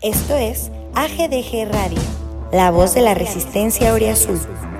Esto es AGDG Radio, la voz de la resistencia Oriazul. Y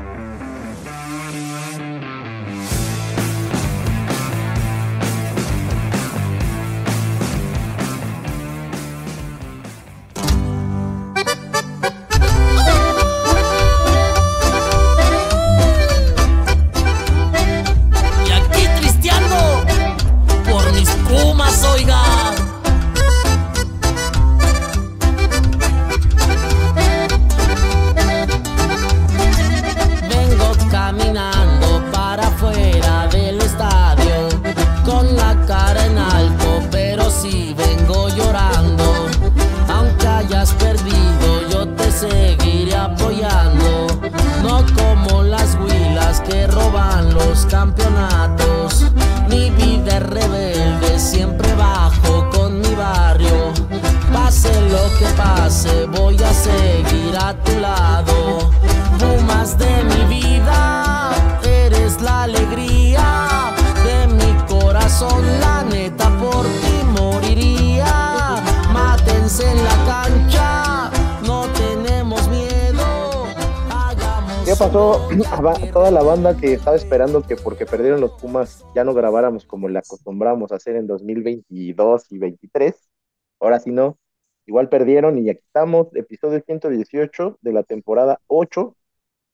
que estaba esperando que porque perdieron los Pumas ya no grabáramos como le acostumbramos a hacer en 2022 y 23? Ahora sí no. Igual perdieron y ya estamos, episodio 118 de la temporada 8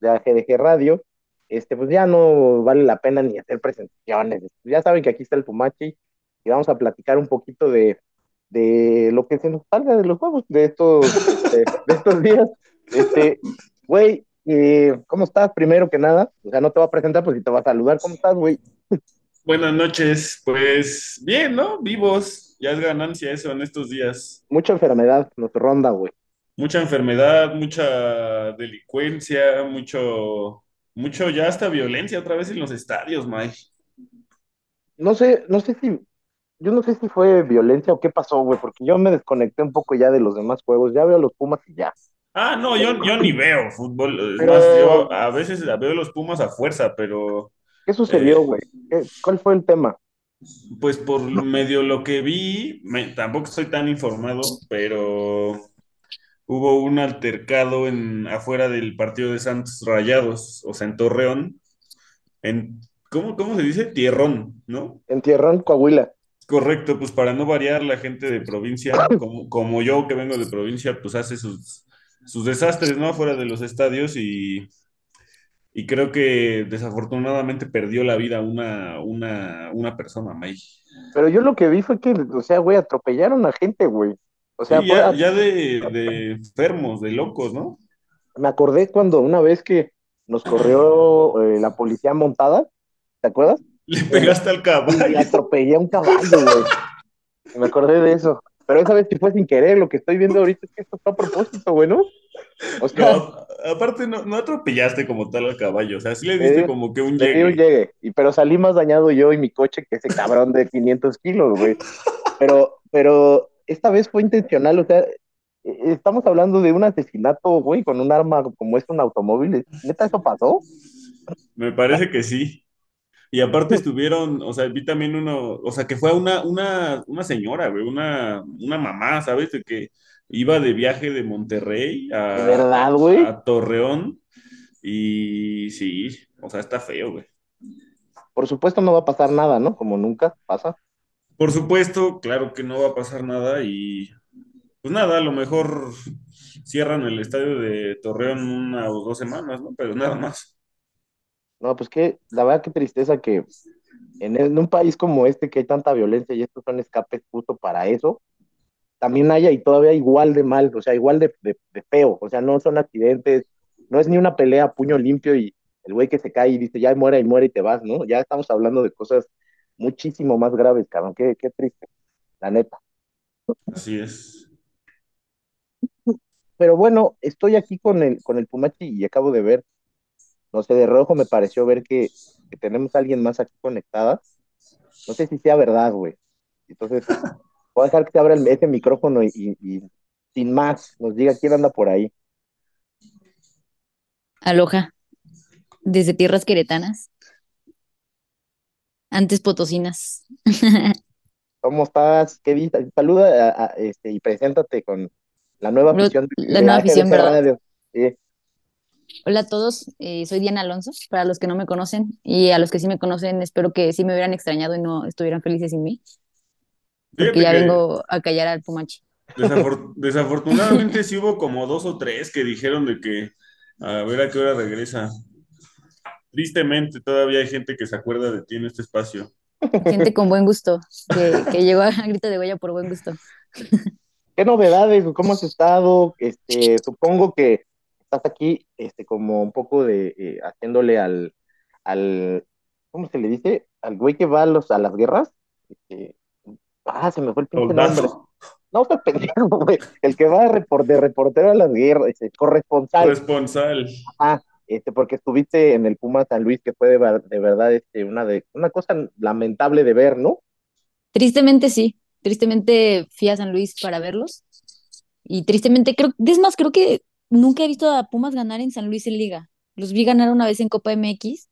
de AGDG Radio. Este, pues ya no vale la pena ni hacer presentaciones. Ya saben que aquí está el Pumachi y vamos a platicar un poquito de, de lo que se nos salga de los juegos de estos, de, de estos días. Este, güey, eh, ¿cómo estás? Primero que nada, o sea, no te va a presentar, pues si te va a saludar, ¿cómo estás, güey? Buenas noches, pues bien, ¿no? Vivos, ya es ganancia eso en estos días. Mucha enfermedad nos ronda, güey. Mucha enfermedad, mucha delincuencia, mucho, mucho ya hasta violencia otra vez en los estadios, Mike. No sé, no sé si, yo no sé si fue violencia o qué pasó, güey, porque yo me desconecté un poco ya de los demás juegos, ya veo los Pumas y ya. Ah, no, yo, yo ni veo fútbol, es Pero- más, yo a veces veo los Pumas a fuerza, pero ¿Qué sucedió, Eh. güey? ¿Qué- ¿Cuál fue el tema? pues por medio lo que vi, me- tampoco estoy tan informado, pero hubo un altercado en afuera del partido de Santos Rayados, o sea, en Torreón, en, ¿cómo, cómo se dice? Tierrón, ¿no? En Tierrón, Coahuila. Correcto, pues para no variar la gente de provincia, como, como yo que vengo de provincia, pues hace sus, sus desastres, ¿no? Afuera de los estadios y, y creo que desafortunadamente perdió la vida una, una, una persona, May. Pero yo lo que vi fue que, o sea, güey, atropellaron a gente, güey. O sea, Sí, ya, de, de enfermos, de locos, ¿no? me acordé cuando una vez que nos corrió eh, la policía montada, ¿te acuerdas? Le pegaste al Y caballo. atropellé a un caballo, güey. Me acordé de eso. Pero esa vez sí fue sin querer. Lo que estoy viendo ahorita es que esto fue a propósito, güey, ¿no? O sea, No, aparte no, no atropellaste como tal al caballo, o sea, sí le diste Eh, como que un llegue. Y, pero salí más dañado yo y mi coche que ese cabrón de 500 kilos, güey. Pero, pero esta vez fue intencional, o sea, eh, estamos hablando de un asesinato, güey, con un arma como es un automóvil. ¿Neta eso pasó? Me parece que sí. Y aparte estuvieron, o sea, vi también uno, o sea, que fue una, una, una señora, güey, una, una mamá, ¿sabes? De que iba de viaje de Monterrey ¿De a, verdad, güey? a Torreón y sí, o sea, está feo, güey. Por supuesto no va a pasar nada, ¿no? Como nunca pasa. Por supuesto, claro que no va a pasar nada y pues nada, a lo mejor cierran el estadio de Torreón una o dos semanas, ¿no? Pero nada más. No, pues que, la verdad, qué tristeza que en, en un país como este que hay tanta violencia y estos son escapes justo para eso, también haya y todavía igual de mal, o sea, igual de, de, de feo, o sea, no son accidentes, no es ni una pelea a puño limpio y el güey que se cae y dice, ya muere y muere y te vas, ¿no? Ya estamos hablando de cosas muchísimo más graves, cabrón, qué, qué triste, la neta. Así es. Pero bueno, estoy aquí con el, con el Pumachi y acabo de ver, no sé, de rojo me pareció ver que, que tenemos a alguien más aquí conectada. No sé si sea verdad, güey. Entonces, voy a dejar que se abra el- ese micrófono y, y- y sin más nos diga quién anda por ahí. Aloha, desde tierras queretanas, antes potosinas. ¿Cómo estás? ¿Qué dices? Saluda a- a- este, y preséntate con, La nueva afición la nueva afición, ¿verdad? Radio. Sí. Hola a todos, eh, soy Diana Alonso, para los que no me conocen y a los que sí me conocen, espero que sí me hubieran extrañado y no estuvieran felices sin mí, porque Fíjate ya que vengo a callar al Pumachi. desafor- desafortunadamente sí hubo como dos o tres que dijeron de que a ver a qué hora regresa. Tristemente todavía hay gente que se acuerda de ti en este espacio. Gente con buen gusto, que, que llegó a grito de Goya por buen gusto. ¿Qué novedades? ¿Cómo has estado? Este, supongo que estás aquí, este, como un poco de eh, haciéndole al, al, ¿cómo se le dice? Al güey que va a los, a las guerras. Este, ah, se me fue el pinche nombre. No, está pendejo, güey. El que va de reportero a las guerras, este, corresponsal. Corresponsal. Ah, este, porque estuviste en el Puma San Luis, que fue de verdad este, una, de, una cosa lamentable de ver, ¿no? Tristemente sí, tristemente fui a San Luis para verlos y tristemente creo, es más, creo que nunca he visto a Pumas ganar en San Luis en Liga. Los vi ganar una vez en Copa MX,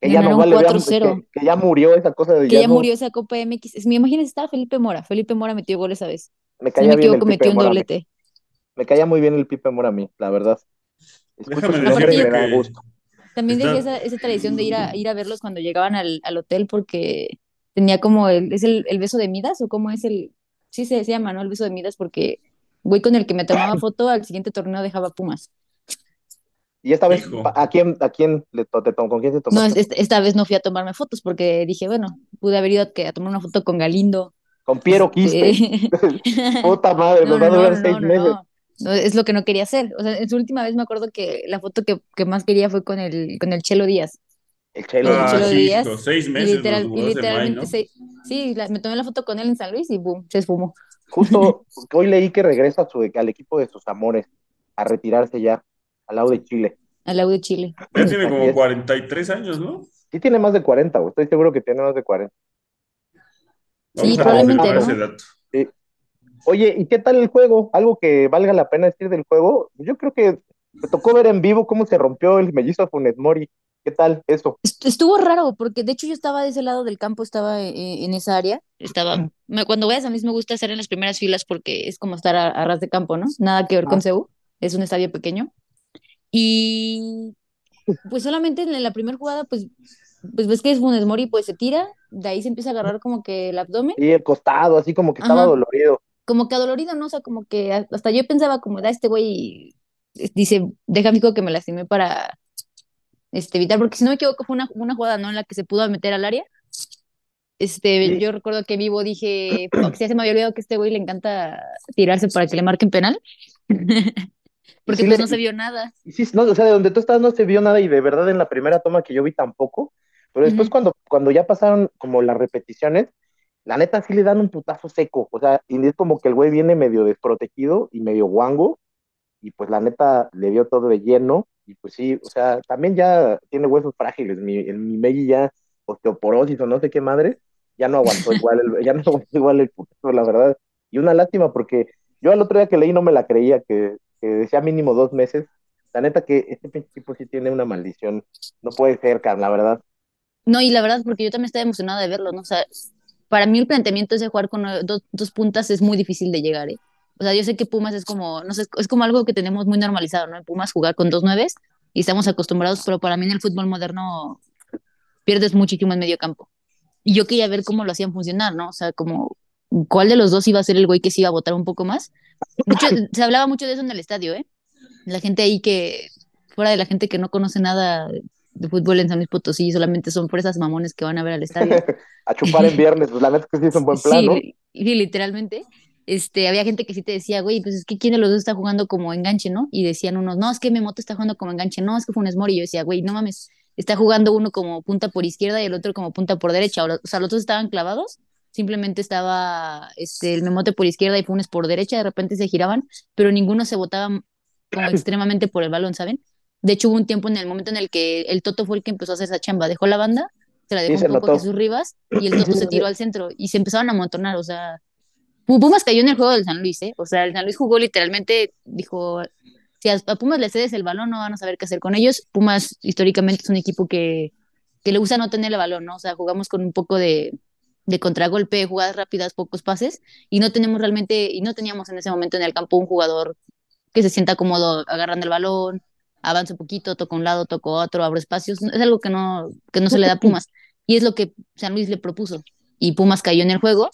Que ya no ganaron vale, ya- 4-0. que, que ya murió esa cosa de que ya no- murió esa Copa MX. Es, imagínense, estaba Felipe Mora. Felipe Mora metió gol esa vez. Me Si no caía me bien equivoco, metió Mora, me, doblete. me caía muy bien el Pipe Mora a mí, la verdad. Escucho Déjame su nombre y decirte me da gusto. También dejé esa, esa tradición de ir a, ir a verlos cuando llegaban al, al hotel porque tenía como el, es el, el beso de Midas o cómo es el, sí se, se llama, ¿no? El beso de Midas porque güey con el que me tomaba foto al siguiente torneo dejaba Pumas. Y esta vez, hijo, ¿a quién, a quién le to- te tom- con quién te No, tomaste? es- es- esta vez no fui a tomarme fotos porque dije, bueno, pude haber ido a, que- a tomar una foto con Galindo. Con Piero Quispe. Este... Puta madre, No, nos va a no, durar no, seis no, no, meses. no. No, es lo que no quería hacer. O sea, en su última vez me acuerdo que la foto que, que más quería fue con el, con el Chelo Díaz. El Chelo. El ah, Chelo sí, Díaz. seis meses literal, y literalmente, ¿no? se, sí, la- me tomé la foto con él en San Luis y boom, se esfumó Justo hoy leí que regresa a su, al equipo de sus amores a retirarse ya al lado de Chile. al lado de Chile. Ya tiene como es. 43 años, ¿no? Sí tiene más de 40, güey. Estoy seguro que tiene más de 40. Vamos Sí, a probablemente, ¿no? ese dato. Sí. Oye, ¿y qué tal el juego? ¿Algo que valga la pena decir del juego? Yo creo que me tocó ver en vivo cómo se rompió el mellizo Funes Mori. ¿Qué tal eso? Est- Estuvo raro porque de hecho yo estaba de ese lado del campo, estaba eh, en esa área. Estaba, me- cuando voy a San Luis me gusta estar en las primeras filas porque es como estar a, a ras de campo, ¿no? Nada que ver con Ah, CEU, es un estadio pequeño. Y pues solamente en la primera jugada, pues, pues ves que es Funes Mori, pues se tira, de ahí se empieza a agarrar como que el abdomen, y el costado, así como que estaba ajá, dolorido. como que adolorido, ¿no? O sea, como que hasta yo pensaba como, da este güey, dice, deja fijo que me lastimé para este, evitar, porque si no me equivoco fue una, una jugada, ¿no? En la que se pudo meter al área. Este, Sí, yo recuerdo que vivo dije, ya se me había olvidado que a este güey le encanta tirarse para que le marquen penal, porque sí, pues no se vio nada. sí, no, o sea, de donde tú estás no se vio nada y de verdad en la primera toma que yo vi tampoco. Pero después cuando, cuando ya pasaron como las repeticiones, la neta sí le dan un putazo seco. O sea, y es como que el güey viene medio desprotegido y medio guango. y pues la neta le dio todo de lleno, y pues sí, o sea, también ya tiene huesos frágiles, mi, el, mi Meggy ya osteoporosis o no sé qué madre, ya no aguantó igual el, ya no aguantó igual el putazo, la verdad, y una lástima porque yo al otro día que leí no me la creía, que, que decía mínimo dos meses, la neta que este pinche tipo sí tiene una maldición, no puede ser, Carl, la verdad. No, y la verdad, porque yo también estaba emocionada de verlo, ¿no? O sea, para mí el planteamiento es de jugar con eh, dos, dos puntas es muy difícil de llegar, ¿eh? O sea, yo sé que Pumas es como, no sé, es como algo que tenemos muy normalizado, ¿no? En Pumas jugar con dos nueves y estamos acostumbrados, pero para mí en el fútbol moderno pierdes muchísimo en medio campo. Y yo quería ver cómo lo hacían funcionar, ¿no? O sea, como cuál de los dos iba a ser el güey que se iba a votar un poco más. Hecho, se hablaba mucho de eso en el estadio, ¿eh? La gente ahí que, fuera de la gente que no conoce nada de fútbol en San Luis Potosí, solamente son fresas mamones que van a ver al estadio. A chupar en viernes, pues la neta es que sí es un buen plan, Sí, ¿no? sí, literalmente. Este, había gente que sí te decía, güey, pues es que quién de los dos está jugando como enganche, ¿no? Y decían unos, no, es que Memoto está jugando como enganche, no, es que Funes Mori. Y yo decía, güey, no mames, está jugando uno como punta por izquierda y el otro como punta por derecha. O, sea, los dos estaban clavados, simplemente estaba este, el Memote por izquierda y Funes por derecha, de repente se giraban, pero ninguno se botaba como extremadamente por el balón, ¿saben? De hecho, hubo un tiempo en el momento en el que el Toto fue el que empezó a hacer esa chamba, dejó la banda, se la Sí, dejó un se poco a notó. Jesús Rivas y el Sí, Toto sí, se sí. tiró al centro y se empezaron a amontonar, o sea, Pumas cayó en el juego del San Luis, ¿eh? O sea, el San Luis jugó literalmente, dijo, si a, Pumas le cedes el balón, no van a saber qué hacer con ellos. Pumas históricamente es un equipo que, que le gusta no tener el balón, ¿no? O sea, jugamos con un poco de, de contragolpe, jugadas rápidas, pocos pases, y no tenemos realmente, y no teníamos en ese momento en el campo un jugador que se sienta cómodo agarrando el balón, avanza un poquito, toca un lado, toca otro, abre espacios, es algo que no, que no se le da a Pumas, y es lo que San Luis le propuso, y Pumas cayó en el juego,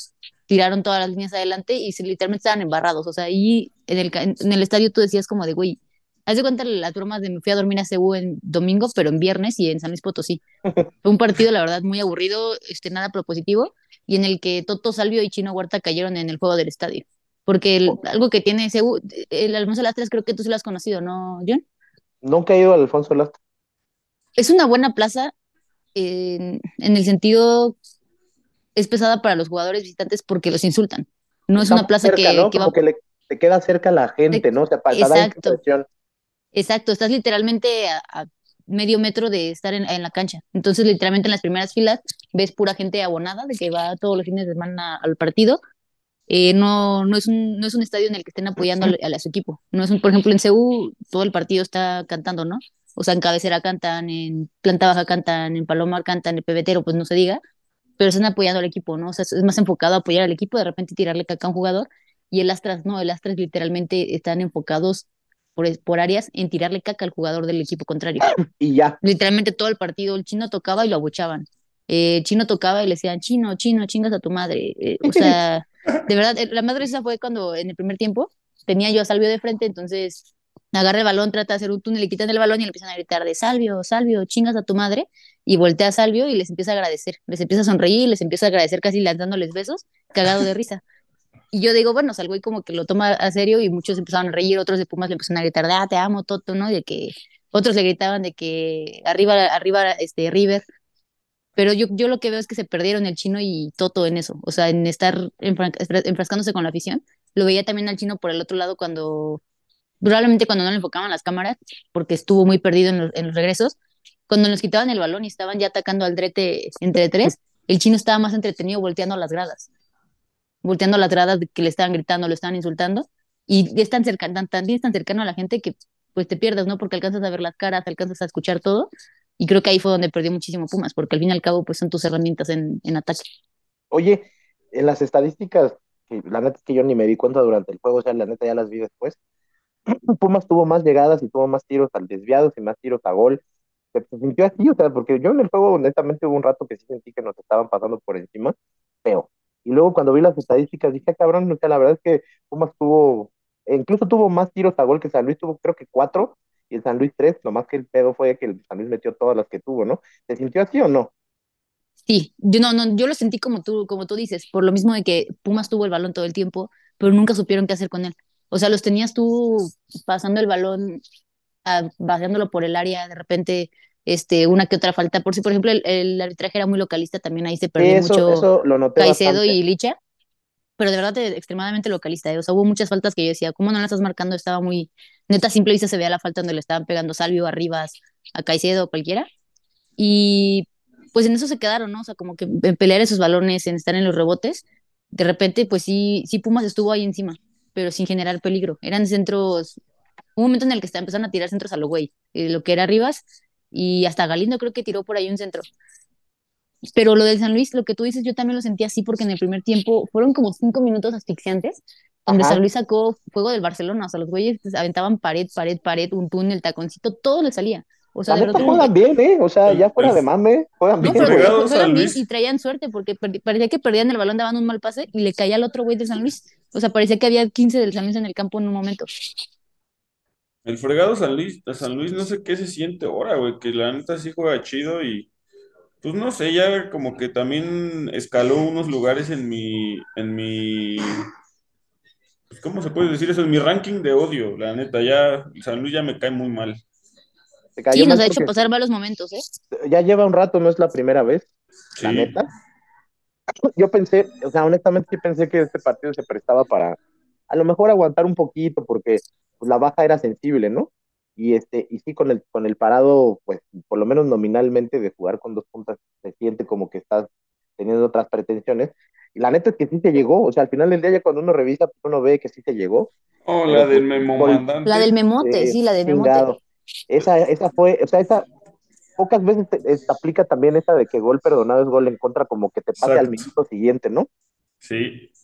tiraron todas las líneas adelante y se, literalmente estaban embarrados, o sea, ahí en el, en el estadio tú decías como de, güey, haz de cuenta las bromas de me fui a dormir a Cebu en domingo, pero en viernes y en San Luis Potosí. Fue un partido, la verdad, muy aburrido, este, nada propositivo, y en el que Toto Salvio y Chino Huerta cayeron en el juego del estadio. Porque algo que tiene Cebu, el Alfonso Lastres, creo que tú sí lo has conocido, ¿no, John? Nunca he ido al Alfonso Lastres. Es una buena plaza en, en el sentido, es pesada para los jugadores visitantes porque los insultan. No es una plaza que, ¿no? que Como que le, te queda cerca la gente, ¿no? O sea, para Exacto. Exacto, estás literalmente a, a medio metro de estar en, en, la cancha. Entonces, literalmente en las primeras filas ves pura gente abonada de que va todos los fines de semana al partido. Eh, no, no, es un, no es un estadio en el que estén apoyando a, a, su equipo. No es un, por ejemplo, en CU todo el partido está cantando, ¿no? O sea, en cabecera cantan, en planta baja cantan, en Palomar cantan, en Pebetero, pues no se diga, pero están apoyando al equipo, ¿no? O sea, es más enfocado a apoyar al equipo, de repente tirarle caca a un jugador, y el Astras no, el Astras literalmente están enfocados por, por áreas en tirarle caca al jugador del equipo contrario. Y ya. Literalmente todo el partido, el chino tocaba y lo abuchaban. Eh, chino tocaba y le decían, chino, chino, chingas a tu madre. Eh, o sea, de verdad, la madre esa fue cuando en el primer tiempo tenía yo a Salvio de frente, entonces agarra el balón, trata de hacer un túnel, le quitan el balón y le empiezan a gritar de Salvio, Salvio, chingas a tu madre, y voltea a Salvio y les empieza a agradecer, les empieza a sonreír, les empieza a agradecer casi lanzándoles besos, cagado de risa. Y yo digo, bueno, salgo y como que lo toma a serio y muchos empezaron a reír, otros de Pumas le empezaron a gritar, de, ah, te amo, Toto, ¿no? Y de que otros le gritaban de que arriba, arriba, este, River. Pero yo, yo lo que veo es que se perdieron el chino y Toto en eso, o sea, en estar enfrascándose con la afición. Lo veía también al chino por el otro lado cuando, probablemente cuando no le enfocaban las cámaras, porque estuvo muy perdido en los, regresos, cuando nos quitaban el balón y estaban ya atacando al drete entre tres, el chino estaba más entretenido volteando las gradas volteando las gradas que le estaban gritando, lo estaban insultando, y es tan cercano, tan, tan, tan cercano a la gente que pues te pierdes, ¿no? Porque alcanzas a ver las caras, alcanzas a escuchar todo, y creo que ahí fue donde perdió muchísimo Pumas, porque al fin y al cabo pues son tus herramientas en, en ataque. Oye, en las estadísticas, la neta es que yo ni me di cuenta durante el juego, o sea, la neta ya las vi después, Pumas tuvo más llegadas y tuvo más tiros al desviados y más tiros a gol, se sintió así, o sea, porque yo en el juego honestamente hubo un rato que sí sentí que nos estaban pasando por encima, pero y luego cuando vi las estadísticas dije, ah, cabrón, o sea, la verdad es que Pumas tuvo, incluso tuvo más tiros a gol que San Luis, tuvo creo que cuatro, y el San Luis tres, nomás que el pedo fue que el San Luis metió todas las que tuvo, ¿no? ¿Se sintió así o no? Sí, yo no, no, yo lo sentí como tú, como tú dices, por lo mismo de que Pumas tuvo el balón todo el tiempo, pero nunca supieron qué hacer con él. O sea, los tenías tú pasando el balón, vaciándolo por el área, de repente este, una que otra falta. Por si, por ejemplo, el, el, arbitraje era muy localista, también ahí se perdió eso, mucho eso lo noté Caicedo bastante. y Licha, pero de verdad extremadamente localista. ¿eh? O sea, hubo muchas faltas que yo decía, ¿cómo no las estás marcando? Estaba muy, neta, simple vista se veía la falta donde le estaban pegando Salvio, Arribas, a Caicedo, cualquiera. Y pues en eso se quedaron, ¿no? O sea, como que en pelear esos balones, en estar en los rebotes, de repente, pues sí, sí Pumas estuvo ahí encima, pero sin generar peligro. Eran centros, un momento en el que empezaron a tirar centros a lo güey, eh, lo que era Rivas, y hasta Galindo creo que tiró por ahí un centro. Pero lo del San Luis, lo que tú dices, yo también lo sentí así porque en el primer tiempo fueron como cinco minutos asfixiantes, donde Ajá. San Luis sacó fuego del Barcelona, o sea, los güeyes pues, aventaban pared, pared, pared, un túnel, taconcito, todo le salía. O sea, de juegan bien, ¿eh? O sea, ya fuera de mame, juegan no, bien. pero juegan San bien y traían suerte porque parecía que perdían el balón, daban un mal pase y le caía al otro güey de San Luis. O sea, parecía que había 15 del San Luis en el campo en un momento. El fregado San Luis, San Luis no sé qué se siente ahora, güey, que la neta sí juega chido y pues no sé, ya como que también escaló unos lugares en mi, en mi, pues, ¿cómo se puede decir eso? En mi ranking de odio, la neta, ya San Luis ya me cae muy mal. Sí, nos ha hecho pasar malos momentos, ¿eh? Ya lleva un rato, no es la primera vez, la Sí. neta. Yo pensé, o sea, honestamente sí pensé que este partido se prestaba para a lo mejor aguantar un poquito porque pues, la baja era sensible, ¿no? Y este, y sí con el con el parado, pues por lo menos nominalmente de jugar con dos puntas se siente como que estás teniendo otras pretensiones. Y la neta es que sí se llegó, o sea, al final del día ya cuando uno revisa, pues uno ve que sí se llegó. Oh, Pero, la del pues, memo mandante. La del memote, Eh, sí, la del memote. Esa, esa fue, o sea, esa, pocas veces te, te aplica también esa de que gol perdonado es gol en contra, como que te pase al minuto siguiente, ¿no? Sí,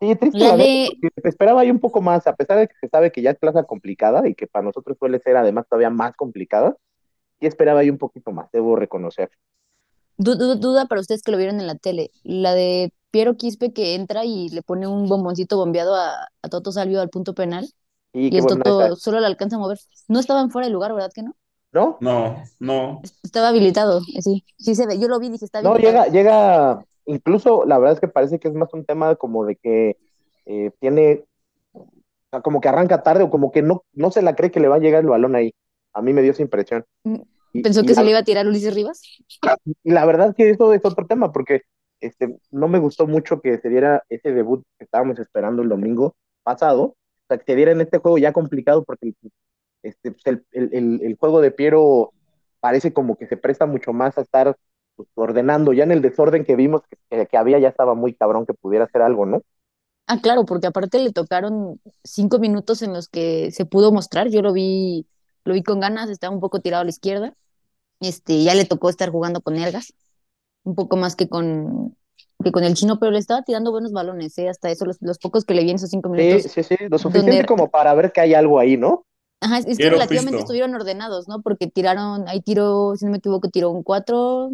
Sí, triste La de- te esperaba ahí un poco más, a pesar de que se sabe que ya es plaza complicada y que para nosotros suele ser además todavía más complicada, sí esperaba ahí un poquito más, debo reconocer. Du- du- duda para ustedes que lo vieron en la tele. La de Piero Quispe que entra y le pone un bomboncito bombeado a, a Toto Salvio al punto penal Sí, y el Toto solo le alcanza a mover. No estaban fuera de lugar, ¿verdad que no? ¿No? no, no. Estaba habilitado, sí. Sí se ve. Yo lo vi y dije, está No, habilitado. llega, llega, incluso la verdad es que parece que es más un tema como de que eh, tiene, o sea, como que arranca tarde o como que no, no se la cree que le va a llegar el balón ahí. A mí me dio esa impresión. Mm, Y- Pensó y que la- se le iba a tirar Ulises Rivas. Y la verdad que eso es otro tema, porque este, no me gustó mucho que se diera ese debut que estábamos esperando el domingo pasado, o sea, que se diera en este juego ya complicado, porque este, pues, el, el, el, juego de Piero parece como que se presta mucho más a estar pues, ordenando, ya en el desorden que vimos que, que, había ya estaba muy cabrón que pudiera hacer algo, ¿no? Ah, claro, porque aparte le tocaron cinco minutos en los que se pudo mostrar. Yo lo vi, lo vi con ganas, estaba un poco tirado a la izquierda. Este, ya le tocó estar jugando con Ergas, un poco más que con, que con el chino, pero le estaba tirando buenos balones, ¿eh? Hasta eso, los, los pocos que le vi en esos cinco Sí, minutos. sí, sí, lo suficiente donde- como para ver que hay algo ahí, ¿no? Ajá, es, que relativamente pisto. estuvieron ordenados, ¿no? Porque tiraron, ahí tiró, si no me equivoco, tiró un 4,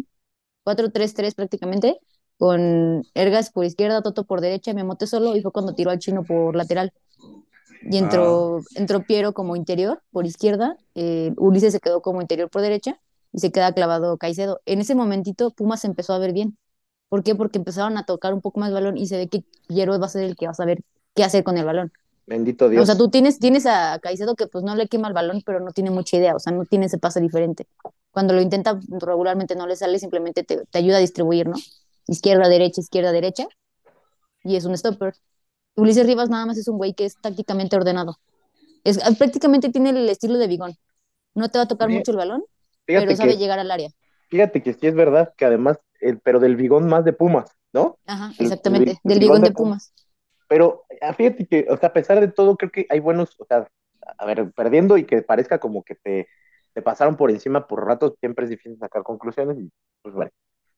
4-3-3 prácticamente, con Ergas por izquierda, Toto por derecha, Memote solo, y fue cuando tiró al chino por lateral. Y entró, entró Piero como interior por izquierda, eh, Ulises se quedó como interior por derecha y se queda clavado Caicedo. En ese momentito Pumas empezó a ver bien. ¿Por qué? Porque empezaron a tocar un poco más el balón y se ve que Piero va a ser el que va a saber qué hacer con el balón. Bendito Dios. O sea, tú tienes, tienes a Caicedo que pues no le quema el balón, pero no tiene mucha idea, o sea, no tiene ese pase diferente. Cuando lo intenta regularmente no le sale, simplemente te, te ayuda a distribuir, ¿no? Izquierda, derecha, izquierda, derecha, y es un stopper. Ulises Rivas nada más es un güey que es tácticamente ordenado. Es, prácticamente tiene el estilo de Bigón. No te va a tocar mucho el balón, Fíjate pero sabe que, llegar al área. fíjate que sí es verdad que además, el, pero del bigón más de Pumas, ¿no? Ajá, exactamente, el del Bigón Bigón de de Pumas. Pero ah, fíjate que, o sea, a pesar de todo, creo que hay buenos, o sea, a ver, perdiendo y que parezca como que te, te pasaron por encima por ratos, siempre es difícil sacar conclusiones y pues bueno.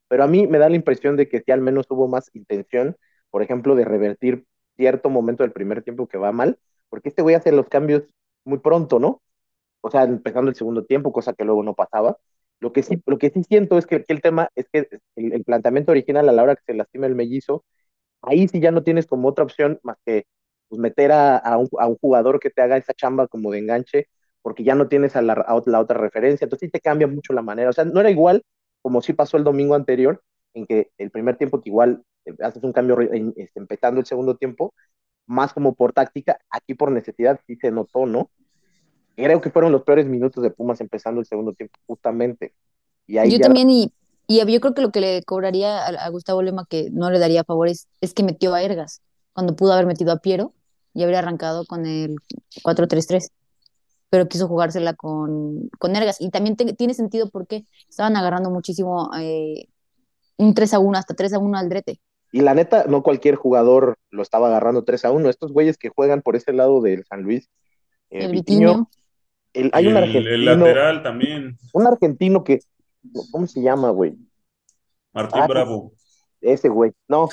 Pero a mí me da la impresión de que sí al menos hubo más intención, por ejemplo, de revertir cierto momento del primer tiempo que va mal, porque este güey hace los cambios muy pronto, ¿no? O sea, empezando el segundo tiempo, cosa que luego no pasaba. Lo que sí, lo que sí siento es que, que el tema es que el, el planteamiento original a la hora que se lastima el mellizo, ahí sí ya no tienes como otra opción más que pues, meter a, a, un, a, un, jugador que te haga esa chamba como de enganche, porque ya no tienes a la, a la, otra referencia, entonces sí te cambia mucho la manera, o sea, no era igual como sí pasó el domingo anterior, en que el primer tiempo que igual eh, haces un cambio este, empezando el segundo tiempo, más como por táctica, aquí por necesidad sí se notó, ¿no? Creo que fueron los peores minutos de Pumas empezando el segundo tiempo, justamente. Y ahí yo ya... también, y, y yo creo que lo que le cobraría a, a, Gustavo Lema, que no le daría favores, es que metió a Ergas, cuando pudo haber metido a Piero y habría arrancado con el 4-3-3. Pero quiso jugársela con, con Ergas. Y también te, tiene sentido porque estaban agarrando muchísimo eh, un 3 a 1, hasta 3 a 1 al drete. Y la neta, no cualquier jugador lo estaba agarrando 3 a 1. Estos güeyes que juegan por ese lado del San Luis. Eh, el Vitiño. El, hay el, un argentino. El lateral también. Un argentino que. ¿Cómo se llama, güey? Martín ah, Bravo. Ese güey. No.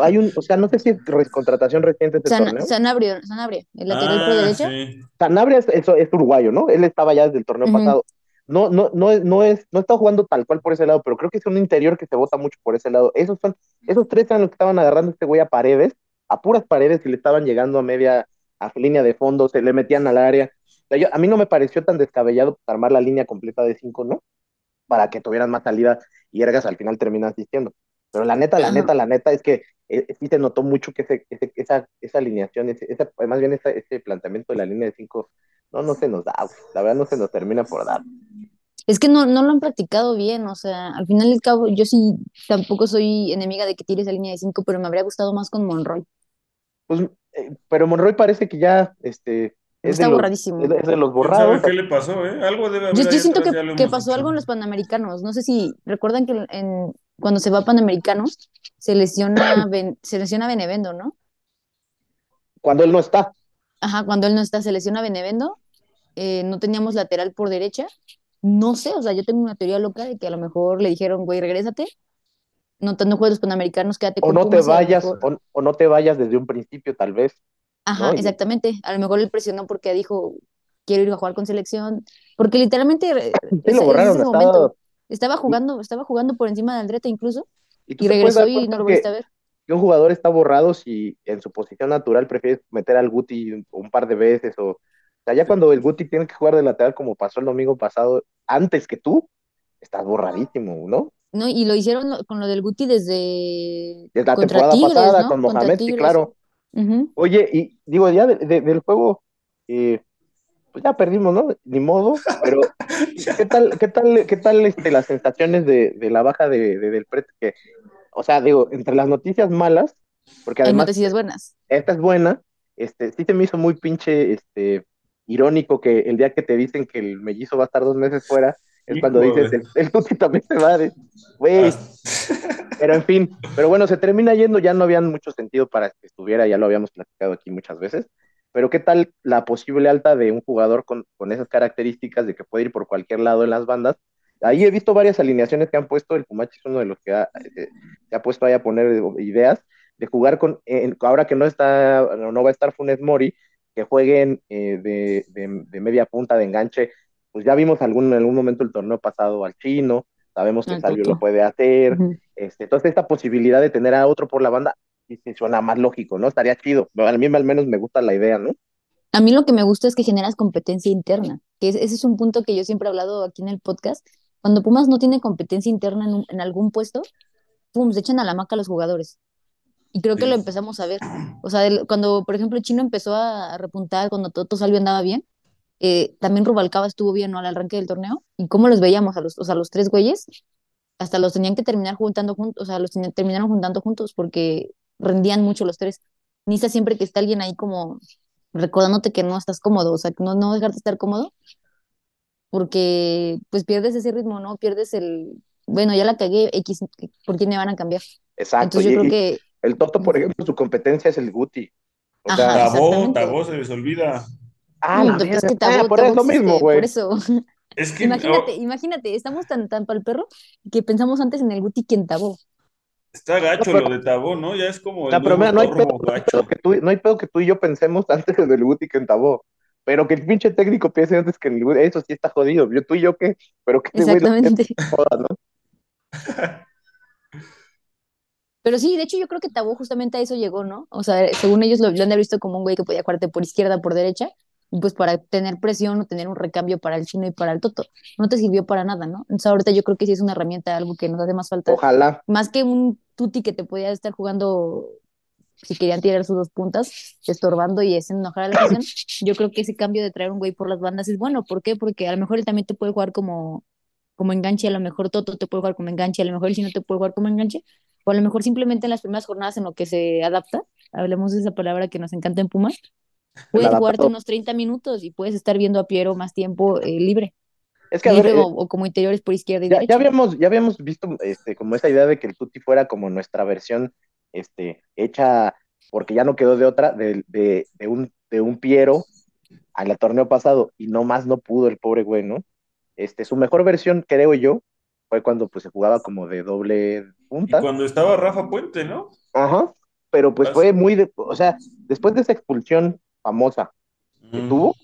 Hay un. O sea, no sé si es contratación reciente este San, torneo. Sanabria, Sanabria, el lateral ah, por derecha. Sí. Sanabria es, es, es, uruguayo, ¿no? Él estaba ya desde el torneo uh -huh. pasado. No, no, no, no es, no está jugando tal cual por ese lado, pero creo que es un interior que se vota mucho por ese lado. Esos son, esos tres eran los que estaban agarrando este güey a paredes, a puras paredes y le estaban llegando a media, a línea de fondo, se le metían al área. O sea, yo, a mí no me pareció tan descabellado armar la línea completa de cinco, ¿no? Para que tuvieran más salida y Ergas al final termina asistiendo. Pero la neta, la Ajá. neta, la neta es que eh, sí se notó mucho que ese, ese, esa, esa alineación, ese, esa, más bien ese, ese planteamiento de la línea de cinco, no, no se nos da, la verdad no se nos termina por dar. Es que no, no lo han practicado bien, o sea, al final del cabo, yo sí tampoco soy enemiga de que tire esa línea de cinco, pero me habría gustado más con Monroy. Pues, eh, pero Monroy parece que ya, este, es Está de los, borradísimo. Es de, los ¿Quién borrados. sabe qué le pasó, eh? Algo debe haber Yo, yo siento que, que pasó algo en los Panamericanos. No sé si recuerdan que en, cuando se va a Panamericanos se lesiona, ben, se lesiona Benevendo, ¿no? Cuando él no está. Ajá, cuando él no está, se lesiona Benevendo. Eh, no teníamos lateral por derecha no sé, o sea, yo tengo una teoría loca de que a lo mejor le dijeron, güey, regrésate, no, no juegues con americanos, quédate O con no te Pumas vayas, o no te vayas desde un principio, tal vez. Ajá, exactamente. A lo mejor él presionó porque dijo, quiero ir a jugar con selección, porque literalmente eh, Sí, ese- lo borraron, ese estaba- momento estaba jugando, estaba jugando por encima de Andretta incluso Y regresó y no lo volviste a ver. que un jugador está borrado si en su posición natural prefieres meter al Guti un, un par de veces o, o sea, ya cuando el Guti tiene que jugar de lateral como pasó el domingo pasado, antes que tú, estás borradísimo, ¿no? No, y lo hicieron con lo del Guti desde Desde la temporada Tigres, pasada ¿no? con Mohamed, sí, Tigres. Oye, y digo, ya de- de- del juego, eh, pues ya perdimos, ¿no? Ni modo, pero ¿qué tal, qué tal, qué tal este, las sensaciones de, de la baja de, de Del Pret? Que, o sea, digo, entre las noticias malas, porque Hay además noticias buenas. esta es buena, este, sí se me hizo muy pinche, este, irónico que el día que te dicen que el mellizo va a estar dos meses fuera, es cuando dices, el, el Tuti también se va de, güey, Hasta- pero en fin, pero bueno, se termina yendo, ya no había mucho sentido para que estuviera, ya lo habíamos platicado aquí muchas veces, pero ¿qué tal la posible alta de un jugador con, con esas características de que puede ir por cualquier lado en las bandas? Ahí he visto varias alineaciones que han puesto, el Pumachi es uno de los que ha, eh, se ha puesto ahí a poner ideas de jugar con, en- ahora que no está, no va a estar Funes Mori, que jueguen eh, de, de- de media punta, de enganche, pues ya vimos algún, en algún momento el torneo pasado al chino, sabemos que Toto. lo puede hacer, este, entonces esta posibilidad de tener a otro por la banda, sí, sí suena más lógico, ¿no? Estaría chido. A mí al menos me gusta la idea, ¿no? A mí lo que me gusta es que generas competencia interna, que es- ese es un punto que yo siempre he hablado aquí en el podcast. Cuando Pumas no tiene competencia interna en, un- en algún puesto, pum, se echan a la maca a los jugadores. Y creo que Sí. lo empezamos a ver. O sea, el- cuando, por ejemplo, Chino empezó a repuntar, cuando Toto Salvio andaba bien, eh, también Rubalcaba estuvo bien, ¿no? Al arranque del torneo. ¿Y cómo los veíamos a los, o sea, los tres güeyes? Hasta los tenían que terminar juntando juntos, o sea, los tenían- terminaron juntando juntos porque rendían mucho los tres. Necesitas siempre que esté alguien ahí como recordándote que no estás cómodo, o sea, no, no dejarte estar cómodo, porque pues pierdes ese ritmo, ¿no? Pierdes el, bueno, ya la cagué, X, ¿por quién me van a cambiar? Exacto. Entonces yo y- creo que, el Toto, por ejemplo, su competencia es el Guti. O sea, Tabó. Tabó se les olvida. Ah, la pero es que Tabó- Ah, por eso es lo mismo, güey. por eso. Es que Imagínate, oh, imagínate, estamos tan, tan para el perro que pensamos antes en el Guti que en Tabó. está gacho No, pero- lo de Tabó, ¿no? Ya es como el pero mira, nuevo no hay, Tormo pedo, no, hay gacho. pedo que tú, no hay pedo que tú y yo pensemos antes del Guti que en Tabó. Pero que el pinche técnico piense antes que en el Guti, eso sí está jodido. Yo, tú y yo, ¿qué? Pero que güey no Exactamente. joda, ¿no? Pero sí, de hecho yo creo que Tabó justamente a eso llegó, ¿no? O sea, según ellos lo, lo han visto como un güey que podía jugarte por izquierda, por derecha, pues para tener presión o tener un recambio para el chino y para el toto. No te sirvió para nada, ¿no? Entonces ahorita yo creo que sí es una herramienta, algo que nos hace más falta. Ojalá. Más que un tuti que te podía estar jugando, si querían tirar sus dos puntas, estorbando y haciendo enojar a la afición. Yo creo que ese cambio de traer un güey por las bandas es bueno. ¿Por qué? Porque a lo mejor él también te puede jugar como, como enganche, a lo mejor Toto te puede jugar como enganche, a lo mejor el chino te puede jugar como enganche, o a lo mejor simplemente en las primeras jornadas en lo que se adapta, hablemos de esa palabra que nos encanta en Pumas, puedes jugarte unos 30 minutos y puedes estar viendo a Piero más tiempo eh, libre, Es que, a ver, libre eh, o, o como interiores por izquierda y ya, derecha. ya habíamos, ya habíamos visto este, como esa idea de que el Tuti fuera como nuestra versión este, hecha, porque ya no quedó de otra, de, de, de un, de un Piero al torneo pasado, y no más no pudo el pobre güey, ¿no? Este, su mejor versión, creo yo, fue cuando pues se jugaba como de doble Y punta. cuando estaba Rafa Puente, ¿no? Ajá. Pero pues Así. fue muy de, o sea, después de esa expulsión famosa que Mm. tuvo,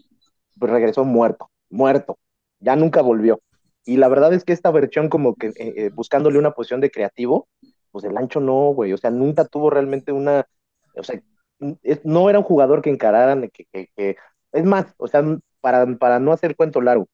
pues regresó muerto, muerto. Ya nunca volvió. Y la verdad es que esta versión como que eh, eh, buscándole una posición de creativo, pues el ancho no, güey. O sea, nunca tuvo realmente una, o sea, es- no era un jugador que encararan, que, que, que- es más, o sea, para, para no hacer cuento largo,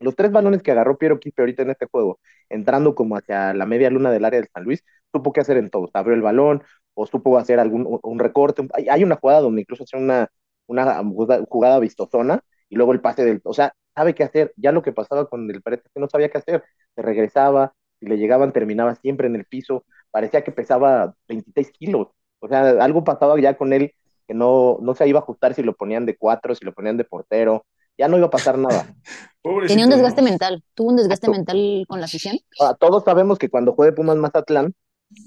los tres balones que agarró Piero Quispe ahorita en este juego, entrando como hacia la media luna del área del San Luis, supo qué hacer en todo. Abrió el balón, o supo hacer algún un, recorte. hay una jugada donde incluso hace una, una jugada, vistosona y luego el pase del. O sea, sabe qué hacer. Ya lo que pasaba con el Pérez es que no sabía qué hacer. Se regresaba, si le llegaban, terminaba siempre en el piso. Parecía que pesaba 26 kilos. O sea, algo pasaba ya con él que no, no se iba a ajustar si lo ponían de cuatro, si lo ponían de portero. Ya no iba a pasar nada. Tenía un desgaste mental, tuvo un desgaste mental con la afición Ahora, todos sabemos que cuando juegue Pumas Mazatlán,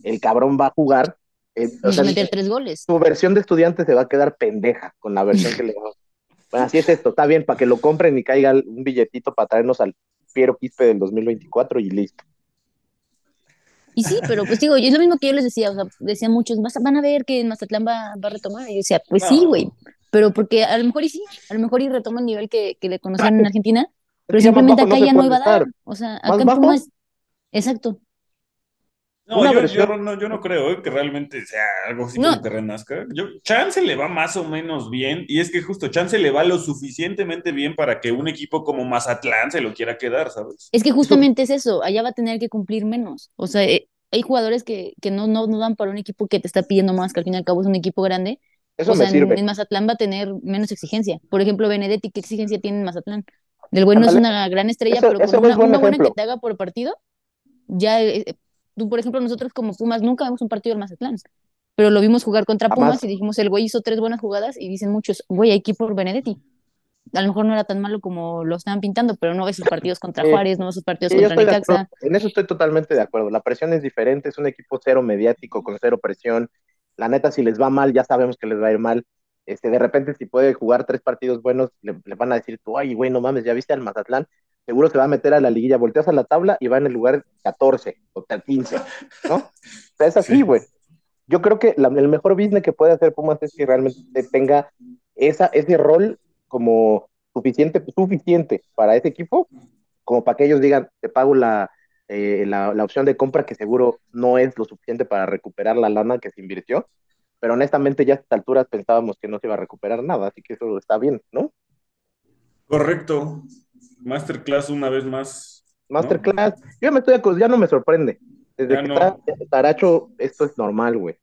el cabrón va a jugar. Eh, o sea, meter tres goles. su versión de estudiante se va a quedar pendeja con la versión que le va. Bueno, así es esto, está bien, para que lo compren y caiga un billetito para traernos al Piero Quispe del 2024 y listo. Y sí, pero pues digo, es lo mismo que yo les decía, o sea, decían muchos, van a ver que Mazatlán va, va a retomar. Y yo decía, pues sí, güey, pero porque a lo mejor y sí, a lo mejor y retoma el nivel que, que le conocían en Argentina, pero simplemente acá ya no iba a dar. O sea, acá en Pumas, exacto. No, yo, yo, no, yo no creo eh, que realmente sea algo así como que renazca. Yo, Chance le va más o menos bien, y es que justo Chance le va lo suficientemente bien para que un equipo como Mazatlán se lo quiera quedar, ¿sabes? Es que justamente es eso, allá va a tener que cumplir menos. O sea, eh, hay jugadores que, que no, no, no, dan para un equipo que te está pidiendo más, que al fin y al cabo es un equipo grande. Eso o sea, me sirve. En, en, Mazatlán va a tener menos exigencia. Por ejemplo, Benedetti, ¿qué exigencia tiene en Mazatlán? Del bueno es una gran estrella, eso, pero con una, buen una buena que te haga por partido, ya eh, tú, por ejemplo, nosotros como Pumas nunca vemos un partido del Mazatlán, pero lo vimos jugar contra Pumas y dijimos, el güey hizo tres buenas jugadas y dicen muchos, güey, hay que ir por Benedetti. A lo mejor no era tan malo como lo estaban pintando, pero no ves sus partidos contra. Juárez, no ves sus partidos contra Necaxa. En eso estoy totalmente de acuerdo. La presión es diferente, es un equipo cero mediático, con cero presión. La neta, si les va mal, ya sabemos que les va a ir mal. Este, de repente, si puede jugar tres partidos buenos, le, le van a decir tú, ay, güey, no mames, ya viste al Mazatlán, seguro se va a meter a la liguilla, volteas a la tabla y va en el lugar 14 o 15, ¿no? O sea, es así, Sí. güey. Yo creo que la- el mejor business que puede hacer Pumas es que realmente tenga esa, ese rol como suficiente, suficiente para ese equipo, como para que ellos digan, te pago la, eh, la, la opción de compra que seguro no es lo suficiente para recuperar la lana que se invirtió, pero honestamente ya a estas alturas pensábamos que no se iba a recuperar nada, así que eso está bien, ¿no? Correcto. Masterclass una vez más. ¿no? Masterclass, yo me estoy acos- ya no me sorprende. Desde Ya que no. está Taracho, esto es normal, güey.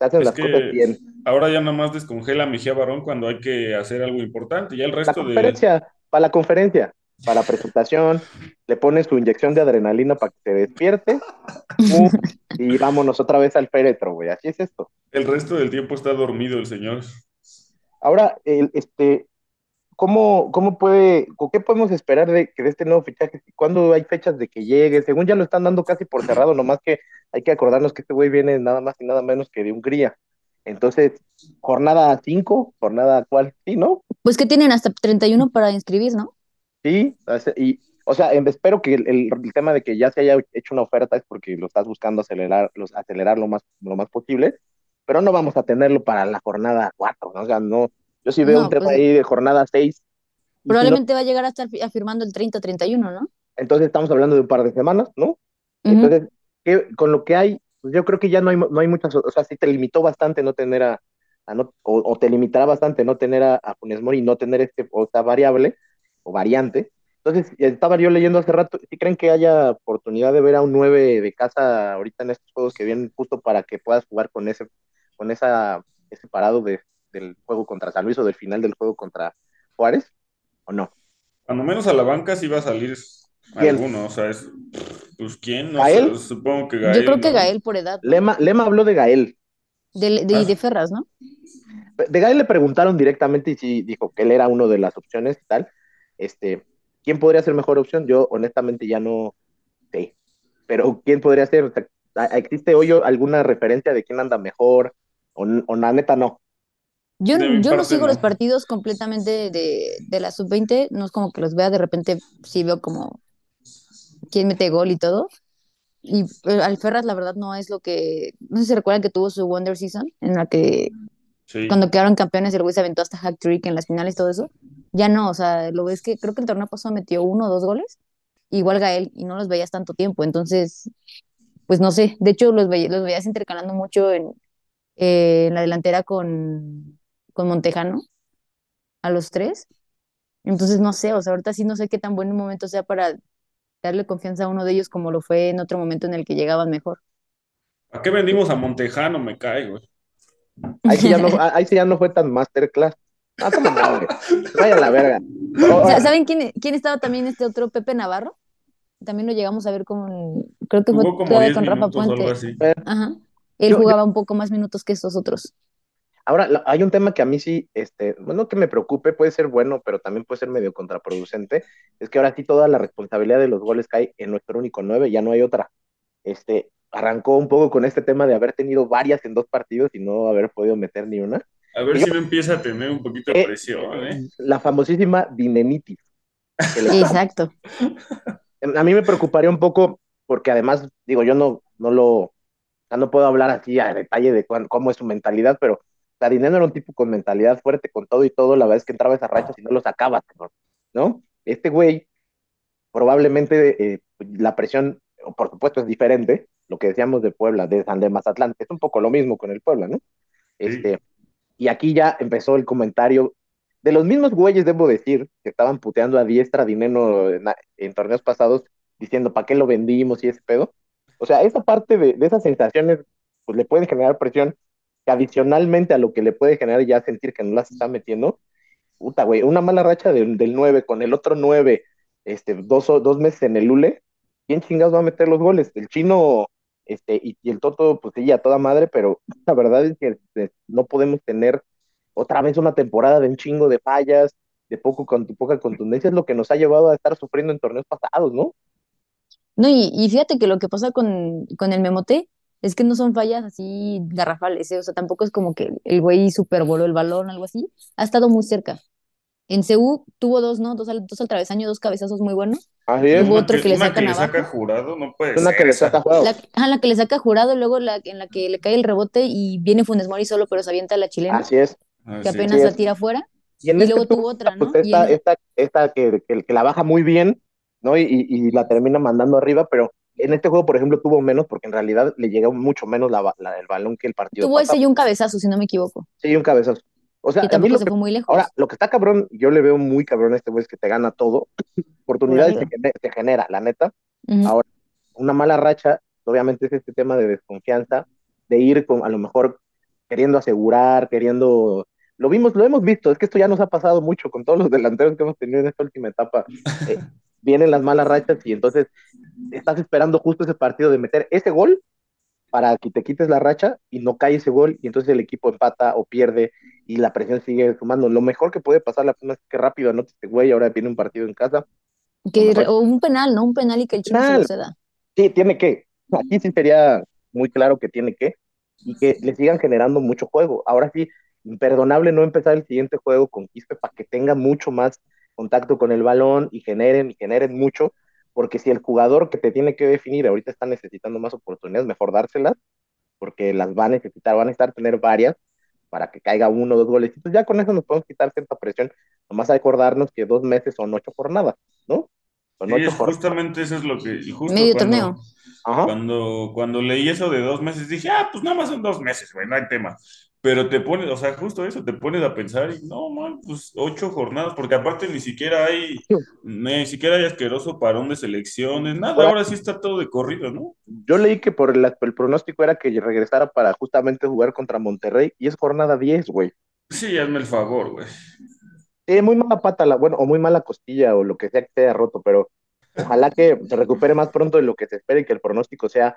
Hacen Es las que cosas bien. ahora ya nada más descongela Mejía Barón cuando hay que hacer algo importante. Ya el La resto de. conferencia, para la conferencia, para la presentación, le pones su inyección de adrenalina para que se despierte, y vámonos otra vez al féretro, güey. Así es esto. El resto del tiempo está dormido el señor. Ahora, el, este, ¿cómo, cómo puede, o qué podemos esperar de, de este nuevo fichaje? ¿Cuándo hay fechas de que llegue? Según ya lo están dando casi por cerrado, nomás que hay que acordarnos que este güey viene nada más y nada menos que de Hungría. Entonces, jornada 5, jornada cuál, sí, ¿no? Pues que tienen hasta 31 para inscribir, ¿no? Sí, y, o sea, espero que el, el- el tema de que ya se haya hecho una oferta es porque lo estás buscando acelerar, los, acelerar lo más, lo más posible, pero no vamos a tenerlo para la jornada 4, ¿no? O sea, no, yo sí veo No, un tema pues- ahí de jornada 6. Probablemente va a llegar a estar fi- afirmando el 30-31, ¿no? entonces estamos hablando de un par de semanas, ¿no? Entonces, ¿qué- con lo que hay, pues yo creo que ya no hay, no hay muchas, o sea, sí te limitó bastante no tener a, a no, o, o te limitará bastante no tener a, a Funes Mori no tener este, o esta variable o variante. Entonces, estaba yo leyendo hace rato, ¿sí creen que haya oportunidad de ver a un 9 de casa ahorita en estos juegos que vienen justo para que puedas jugar con ese, con esa, ese parado de, del juego contra San Luis o del final del juego contra Juárez? ¿O no? Cuando menos a la banca sí va a salir ¿Quién? alguno. O sea, es. Pues quién, no ¿Gael? sé, supongo que Yo Gael. creo que ¿no? Gael por edad. Lema, Lema habló de Gael. De, de, Ah. de Ferraz, ¿no? De Gael le preguntaron directamente y sí dijo que él era uno de las opciones y tal. Este, ¿quién podría ser mejor opción? Yo honestamente ya no sé. Pero ¿quién podría ser? O sea, ¿a- ¿Existe hoy alguna referencia de quién anda mejor? O, o la neta no. Yo, yo no sigo no. los partidos completamente de, de la sub-20, no es como que los vea de repente, sí veo como quién mete gol y todo. Y al Ferraz, la verdad, no es lo que. No sé si se recuerdan que tuvo su Wonder Season, en la que Sí. cuando quedaron campeones el güey se aventó hasta hack trick en las finales, todo eso. Ya no, o sea, lo ves que creo que el torneo pasado metió uno o dos goles, igual Gael, y no los veías tanto tiempo. Entonces, pues no sé. De hecho, los, veía- los veías intercalando mucho en, eh, en la delantera con, con Montejano, a los tres. Entonces, no sé, o sea, ahorita sí no sé qué tan buen momento sea para darle confianza a uno de ellos como lo fue en otro momento en el que llegaban mejor. ¿A qué vendimos a Montejano? Me cae, güey. Ahí sí ya no, ahí sí ya no fue tan masterclass. Ah. Vaya la verga. Oh, O sea, ¿Saben quién, quién estaba también este otro Pepe Navarro? También lo llegamos a ver con, creo que fue Jugó como todavía 10 con Rafa Puente. Ajá. Él Yo- yo- jugaba un poco más minutos que estos otros. Ahora, la- hay un tema que a mí sí, este, bueno, que me preocupe, puede ser bueno, pero también puede ser medio contraproducente, es que ahora sí toda la responsabilidad de los goles cae en nuestro único nueve, ya no hay otra. Este, arrancó un poco con este tema de haber tenido varias en dos partidos y no haber podido meter ni una. A ver Yo- si no empieza a tener un poquito de Eh, presión, ¿eh? La famosísima dinenitis. Exacto. a mí me preocuparía un poco, porque además, digo, yo no, no lo, o sea, no puedo hablar así a detalle de cuán- cómo es su mentalidad, pero Dineno era un tipo con mentalidad fuerte, con todo y todo, la verdad es que entraba a esas rachas y no lo sacaba, ¿no? Este güey, probablemente eh, la presión, por supuesto, es diferente, lo que decíamos de Puebla, de San de Mazatlán, es un poco lo mismo con el Puebla, ¿no? Este, y aquí ya empezó el comentario de los mismos güeyes, debo decir, que estaban puteando a diestra Dineno en, en torneos pasados, diciendo, ¿para qué lo vendimos y ese pedo? O sea, esa parte de, de esas sensaciones, pues le pueden generar presión, que adicionalmente a lo que le puede generar ya sentir que no las está metiendo, puta, güey, una mala racha del, del 9 con el otro 9, este, dos, dos meses en el Lule, ¿quién chingados va a meter los goles? El chino este, y, el Toto, pues sí, a toda madre, pero la verdad es que este, no podemos tener otra vez una temporada de un chingo de fallas, de poco con poca contundencia, es lo que nos ha llevado a estar sufriendo en torneos pasados, ¿no? No, y, y fíjate que lo que pasa con, con el Memote es que no son fallas así garrafales, ¿eh? o sea, tampoco es como que el güey supervoló el balón, algo así, ha estado muy cerca. En CU tuvo dos, ¿no? Dos al, dos al travesaño, dos cabezazos muy buenos. Así es. Hubo otro que, le una sacan que le abajo. saca jurado, no puede Una ser que le saca jugado. La, ah, la que le saca jurado, luego la, en la que le cae el rebote y viene Funes Mori solo, pero se avienta la chilena, Así es. Que apenas sí la es. tira afuera. Y, en Y este luego tuvo otra, ¿no? pues, Y esta, en- esta, esta que, que, que la baja muy bien, ¿no? Y, y, y la termina mandando arriba, pero en este juego, por ejemplo, tuvo menos porque en realidad le llegó mucho menos la, ba- la- el balón que el partido Tuvo pasado. ese y un cabezazo, si no me equivoco. Sí, un cabezazo. O sea, tampoco lo se que, fue muy lejos. ahora, lo que está cabrón, yo le veo muy cabrón a este güey es que te gana todo. Oportunidades gene- se genera, la neta. Ahora, Una mala racha, obviamente es este tema de desconfianza, de ir con, a lo mejor queriendo asegurar, queriendo... Lo vimos, lo hemos visto, es que esto ya nos ha pasado mucho con todos los delanteros que hemos tenido en esta última etapa. Eh, vienen las malas rachas y entonces estás esperando justo ese partido de meter ese gol para que te quites la racha y no cae ese gol y entonces el equipo empata o pierde y la presión sigue sumando. Lo mejor que puede pasar la pena es que rápido anote este güey, ahora viene un partido en casa. Que, o un penal, ¿no? Un penal y que el chino se lo Penal. ceda. Sí, tiene que. Aquí sí sería muy claro que tiene que. Y que le sigan generando mucho juego. Ahora sí, imperdonable no empezar el siguiente juego con Quispe para que tenga mucho más contacto con el balón y generen y generen mucho. Porque si el jugador que te tiene que definir ahorita está necesitando más oportunidades, mejor dárselas, porque las va a necesitar, van a necesitar tener varias para que caiga uno o dos goles. Pues ya con eso nos podemos quitar cierta presión. Nomás acordarnos que dos meses son ocho jornadas, ¿no? Son Sí, ocho es jornadas. justamente eso es lo que. y justo Medio cuando- torneo. Cuando, cuando leí eso de dos meses, dije, ah, pues nada más son dos meses, güey, no hay tema. Pero te pones, o sea, justo eso, te pones a pensar y no, man, pues ocho jornadas, porque aparte ni siquiera hay, ni siquiera hay asqueroso parón de selecciones, nada, ahora sí está todo de corrido, ¿no? Yo leí que por el, el pronóstico era que regresara para justamente jugar contra Monterrey y es jornada 10, güey. Sí, hazme el favor, güey. Sí, muy mala pata, la, bueno, o muy mala costilla o lo que sea que se haya roto, pero ojalá que se recupere más pronto de lo que se espere y que el pronóstico sea,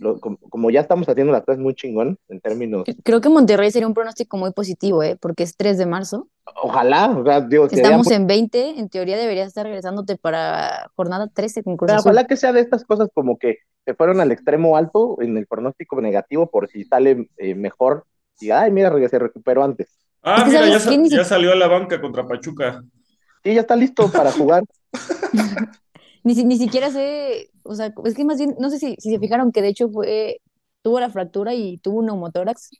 lo- como, como ya estamos haciendo las cosas muy chingón en términos, Creo que Monterrey sería un pronóstico muy positivo, ¿eh? Porque es 3 de marzo. ojalá, o sea, digo, Estamos muy- en 20, en teoría deberías estar regresándote para jornada 13 con Cruz Pero Azul. ojalá que sea de estas cosas como que se fueron al extremo alto en el pronóstico negativo por si sale eh, mejor y ay, mira, se recuperó antes. Ah, Es que mira, ¿sabes ya, sa- salió a la banca contra Pachuca. Sí, ya está listo para jugar. Ni, si- ni siquiera sé, o sea, es que más bien, no sé si, si se fijaron que de hecho fue, tuvo la fractura y tuvo un neumotórax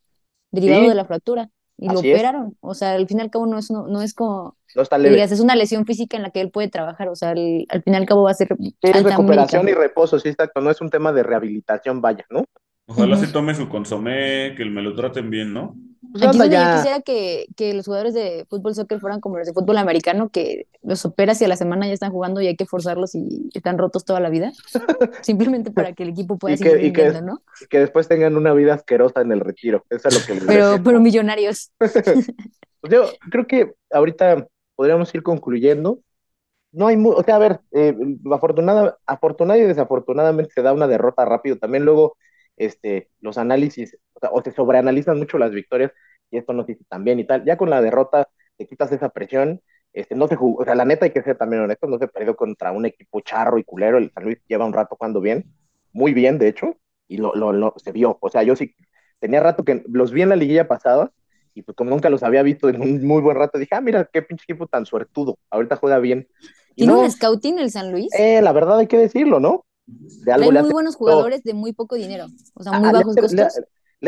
derivado Sí. de la fractura y lo es. operaron. O sea, al fin y al cabo no es, no, no es como, No está leve. digas, es una lesión física en la que él puede trabajar. O sea, al, al fin y al cabo va a ser Sí, es recuperación y reposo, sí, exacto. No es un tema de rehabilitación, vaya, ¿no? Ojalá se tome su consomé, que me lo traten bien, ¿no? Pues Aquí yo quisiera que, que los jugadores de fútbol soccer fueran como los de fútbol americano, que los operas y a la semana ya están jugando y hay que forzarlos y están rotos toda la vida, simplemente para que el equipo pueda Y que- seguir que- ¿no? Y que después tengan una vida asquerosa en el retiro. Eso es lo que les Pero, deseo. pero millonarios. Pues yo creo que ahorita podríamos ir concluyendo. No hay, o sea, a ver, eh, afortunada, afortunada y desafortunadamente se da una derrota rápido. También luego, este, los análisis, sea, o se sobreanalizan mucho las victorias y esto no se dice tan bien y tal. Ya con la derrota te quitas esa presión. Este, no se jugó, o sea, la neta hay que ser también honesto, no se perdió contra un equipo charro y culero. El San Luis lleva un rato jugando bien, muy bien, de hecho, y lo, lo, lo- se vio. O sea, yo sí tenía rato que los vi en la liguilla pasada y pues como nunca los había visto en un muy buen rato, dije, ah, mira, qué pinche equipo tan suertudo, ahorita juega bien. Y Tiene no, un scouting el San Luis. eh, la verdad hay que decirlo, ¿no? De algo Trae le ha muy buenos jugadores de muy poco dinero. O sea, muy Ah, bajos costos. le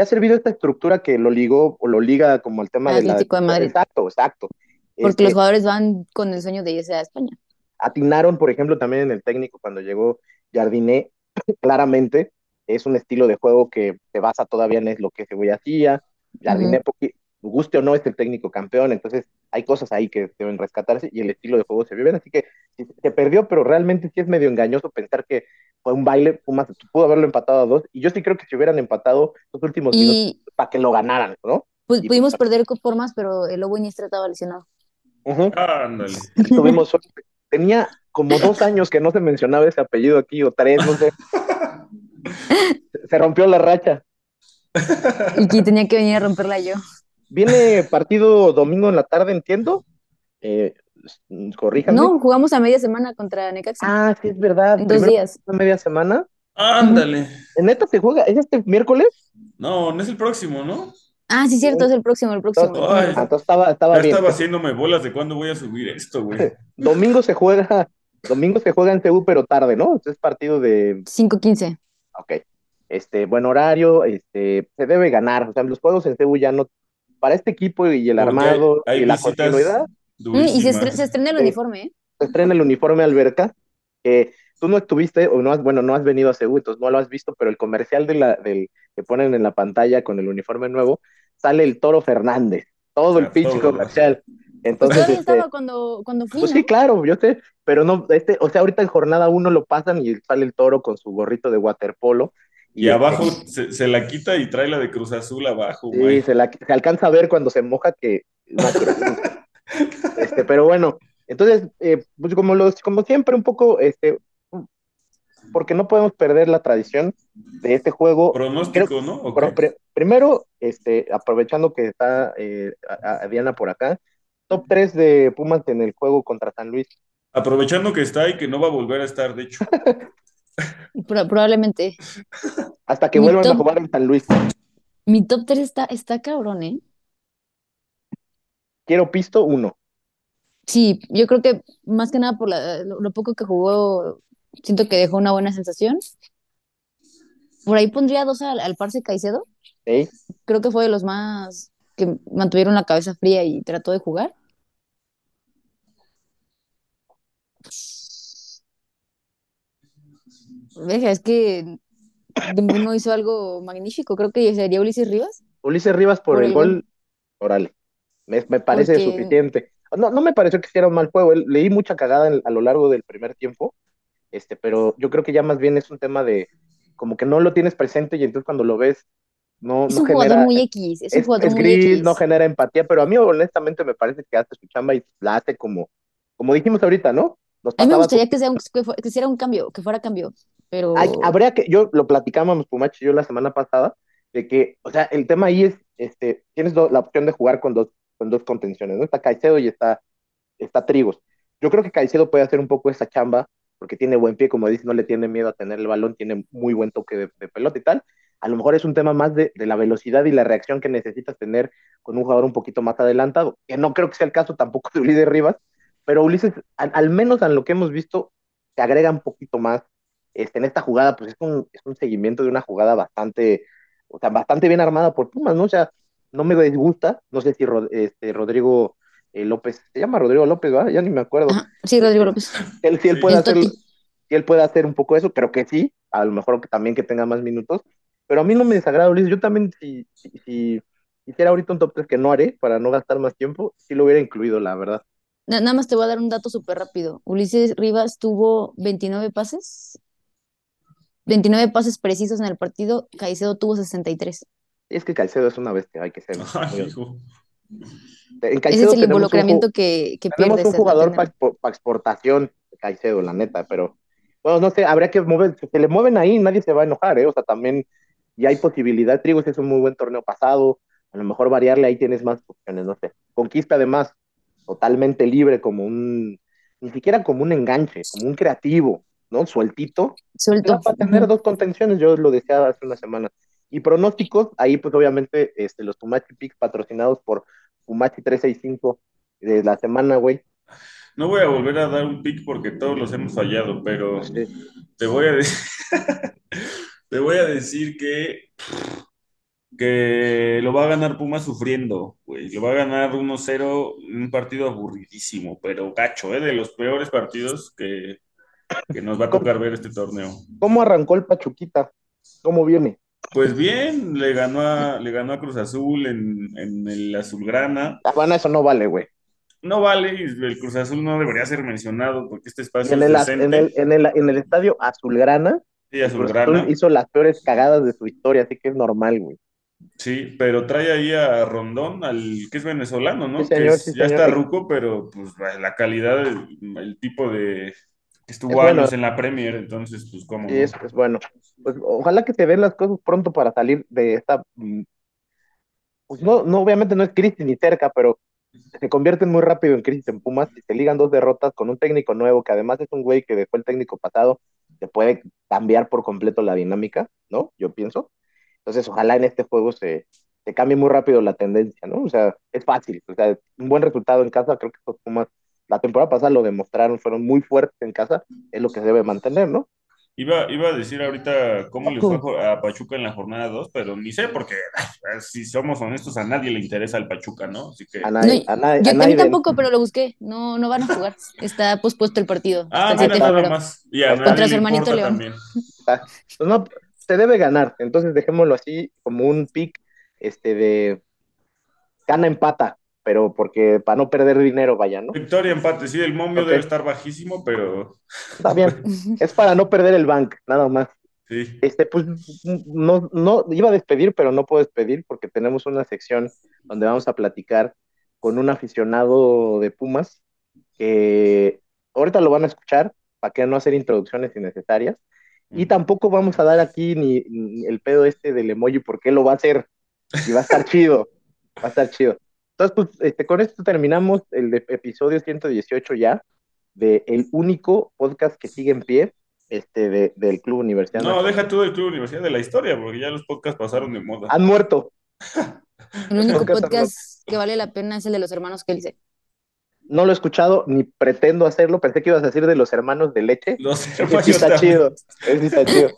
ha servido esta estructura que lo ligó o lo liga como el tema de la Atlético de Madrid. Exacto, exacto. Porque Este, los jugadores van con el sueño de irse a España. atinaron, por ejemplo, también en el técnico cuando llegó Jardiné, claramente es un estilo de juego que se basa todavía en lo que güey hacía. Jardiné, poqui- guste o no, es el técnico campeón, entonces hay cosas ahí que deben rescatarse y el estilo de juego se vive bien, así que se perdió, pero realmente sí es medio engañoso pensar que un baile, Pumas pudo haberlo empatado a dos, y yo sí creo que si hubieran empatado los últimos minutos Y para que lo ganaran, ¿no? pues, Y pudimos pues- perder por más, pero el Lobo Iniestra estaba lesionado. Ándale. Tuvimos suerte. Tenía como dos años que no se mencionaba ese apellido aquí, o tres, no sé. Se rompió la racha. Y que tenía que venir a romperla yo. Viene partido domingo en la tarde, entiendo. Eh, corríjanme. No, jugamos a media semana contra Necaxa. Ah, sí, es verdad. en dos Primero días. una media semana. Ándale. ¿En neta se juega? ¿Es este miércoles? No, no es el próximo, ¿no? Ah, sí, cierto, es el próximo, el próximo. Ay. ah, estaba, estaba Ya bien. estaba haciéndome bolas de cuándo voy a subir esto, güey. Domingo se juega, domingo se juega en CU, pero tarde, ¿no? Es partido de 5-15. Ok. Este, buen horario, este, se debe ganar. O sea, los juegos en CU ya no. Para este equipo y el Porque armado hay y la continuidad, Mm, y se, estre- se estrena el Sí. uniforme, ¿eh? se estrena el uniforme alberca. Que tú no estuviste, o no has, bueno, no has venido a CU, entonces no lo has visto, pero el comercial de la, del, que ponen en la pantalla con el uniforme nuevo, sale el Toro Fernández. Todo el A pinche comercial. Pues Entonces, todavía este, estaba cuando, cuando fui, Pues ¿no? sí, claro, yo sé, pero no, este, o sea, ahorita en jornada uno lo pasan y sale el toro con su gorrito de waterpolo. Y abajo se, se la quita y trae la de Cruz Azul abajo, Sí, güey. se, la, se alcanza a ver cuando se moja que. Este, pero bueno, entonces, eh, pues como los, como siempre, un poco, este, porque no podemos perder la tradición de este juego. Pronóstico, ¿no? Primero, este, aprovechando que está eh, a- a Diana por acá, top 3 de Pumas en el juego contra San Luis. Aprovechando que está y que no va a volver a estar, de hecho. Pro- probablemente. Hasta que Mi vuelvan a jugar en San Luis. Mi top 3 está, está cabrón, ¿eh? Quiero pisto uno. Sí, yo creo que más que nada por la- lo, lo poco que jugó, siento que dejó una buena sensación. Por ahí pondría dos al, al Parce Caicedo. ¿sí? Creo que fue de los más que mantuvieron la cabeza fría y trató de jugar. Deja, es que ninguno hizo algo magnífico. Creo que sería Ulises Rivas. Ulises Rivas por, Por el el gol, gol. Me, me parece Porque- suficiente. No, no me pareció que hiciera un mal juego, él- leí mucha cagada en- a lo largo del primer tiempo, este, pero yo creo que ya más bien es un tema de como que no lo tienes presente y entonces cuando lo ves no, Es no un jugador muy X. Es un es, jugador es muy gris, X. no genera empatía, pero a mí honestamente me parece que hace su chamba y la hace como, como dijimos ahorita, ¿no? Nos A mí me gustaría que, sea un, que, fue- que hiciera un cambio, que fuera cambio. Pero Hay- habría que, yo lo platicábamos Pumachi y yo la semana pasada, de que, o sea, el tema ahí es, este, tienes do- la opción de jugar con dos, con dos contenciones, ¿no? Está Caicedo y está, está Trigos. Yo creo que Caicedo puede hacer un poco esa chamba, porque tiene buen pie, como dice, no le tiene miedo a tener el balón, tiene muy buen toque de, pelota y tal. A lo mejor es un tema más de, de la velocidad y la reacción que necesitas tener con un jugador un poquito más adelantado, que no creo que sea el caso tampoco de Ulises Rivas, pero Ulises, al, menos en lo que hemos visto, se agrega un poquito más este, en esta jugada, pues es un, es un seguimiento de una jugada bastante, o sea, bastante bien armada por Pumas, ¿no? O sea, no me disgusta, no sé si Rod- este, Rodrigo eh, López, se llama Rodrigo López, ¿verdad? Ya ni me acuerdo. Ajá, sí, Rodrigo López. Él, si él puede hacer, si él puede hacer un poco eso, creo que sí, a lo mejor que también que tenga más minutos, pero a mí no me desagrada Ulises, yo también si, si, si hiciera ahorita un top 3 que no haré, para no gastar más tiempo, sí lo hubiera incluido, la verdad. Na- Nada más te voy a dar un dato súper rápido. Ulises Rivas tuvo 29 pases. 29 pases precisos en el partido. Caicedo tuvo 63. Es que Caicedo es una bestia, hay que ser. Ay, muy- hijo. En Ese es el involucramiento que, que Tenemos pierdes. un jugador para exportación, Caicedo, la neta, pero bueno, no sé, habría que mover, si se le mueven ahí, nadie se va a enojar, ¿eh? O sea, también ya hay posibilidad. Trigos es un muy buen torneo pasado, a lo mejor variarle ahí tienes más opciones, no sé. Conquista además, totalmente libre, como un, ni siquiera como un enganche, como un creativo, ¿no? Sueltito. Suelto. Para tener dos contenciones, yo lo deseaba hace una semana. Y pronósticos, ahí pues obviamente este, los Pumachi Picks patrocinados por Pumachi 365 de la semana, güey. no voy a volver a dar un pick porque todos los hemos fallado, pero Sí. te voy a decir, te voy a decir que, que lo va a ganar Pumas sufriendo, güey. Lo va a ganar 1-0, un partido aburridísimo, pero gacho, ¿eh? De los peores partidos que, que nos va a tocar ver este torneo. ¿Cómo arrancó el Pachuquita? ¿Cómo viene? Pues bien, le ganó a, le ganó a Cruz Azul en, en el Azulgrana. Ah, bueno, eso no vale, güey. No vale, el Cruz Azul no debería ser mencionado porque este Y espacio En es el, decente. en el, en el, en el estadio Azulgrana, Sí, Cruz Azul Azulgrana. hizo las peores cagadas de su historia, así que es normal, güey. Sí, pero trae ahí a Rondón, al que es venezolano, ¿no? Sí, señor, que es- sí, ya señor. está ruco, pero pues la calidad, el, el tipo de estuvo Es bueno. años en la Premier, entonces pues cómo Sí, no. es, es bueno. Pues ojalá que se den las cosas pronto para salir de esta. mm, Pues no, no, obviamente no es crisis ni cerca, pero se convierten muy rápido en crisis en Pumas y se ligan dos derrotas con un técnico nuevo que además es un güey que dejó el técnico pasado, se puede cambiar por completo la dinámica, ¿no? Yo pienso. Entonces, ojalá en este juego se, se cambie muy rápido la tendencia, ¿no? O sea, es fácil. O sea, un buen resultado en casa, creo que estos Pumas, la temporada pasada lo demostraron, fueron muy fuertes en casa, es lo que se debe mantener, ¿no? Iba, iba a decir ahorita cómo le fue a Pachuca en la jornada 2, pero ni sé porque ah, si somos honestos a nadie le interesa el Pachuca, ¿no? Así que A nadie, No, a nadie, Yo, a a mí nadie de- tampoco, pero lo busqué. No, no van a jugar. Está pospuesto el partido Ah, hasta el mira 7 de nada más. Y a Contra nadie su hermanito León. también. pues no, se debe ganar. Entonces dejémoslo así como un pick este de gana empata, pero porque para no perder dinero, vaya, ¿no? Victoria, empate, sí, el momio debe estar bajísimo, pero Está bien. Es para no perder el bank, nada más. sí. Este, pues no, no iba a despedir, pero no puedo despedir porque tenemos una sección donde vamos a platicar con un aficionado de Pumas que ahorita lo van a escuchar para que no hacer introducciones innecesarias. Y tampoco vamos a dar aquí ni, ni el pedo este del emoji porque él lo va a hacer y va a estar chido. Va a estar chido. Entonces, pues, este, con esto terminamos el de- episodio 118 ya, de el único podcast que sigue en pie, este, de, del Club Universidad No, Nacional. deja tú del Club Universidad de la historia, porque ya los podcasts pasaron de moda. Han muerto. El único Podcast podcast que vale la pena es el de los hermanos Kelce. No lo he escuchado ni pretendo hacerlo. Pensé que ibas a decir de los hermanos de leche. Los hermanos está chido. Está chido.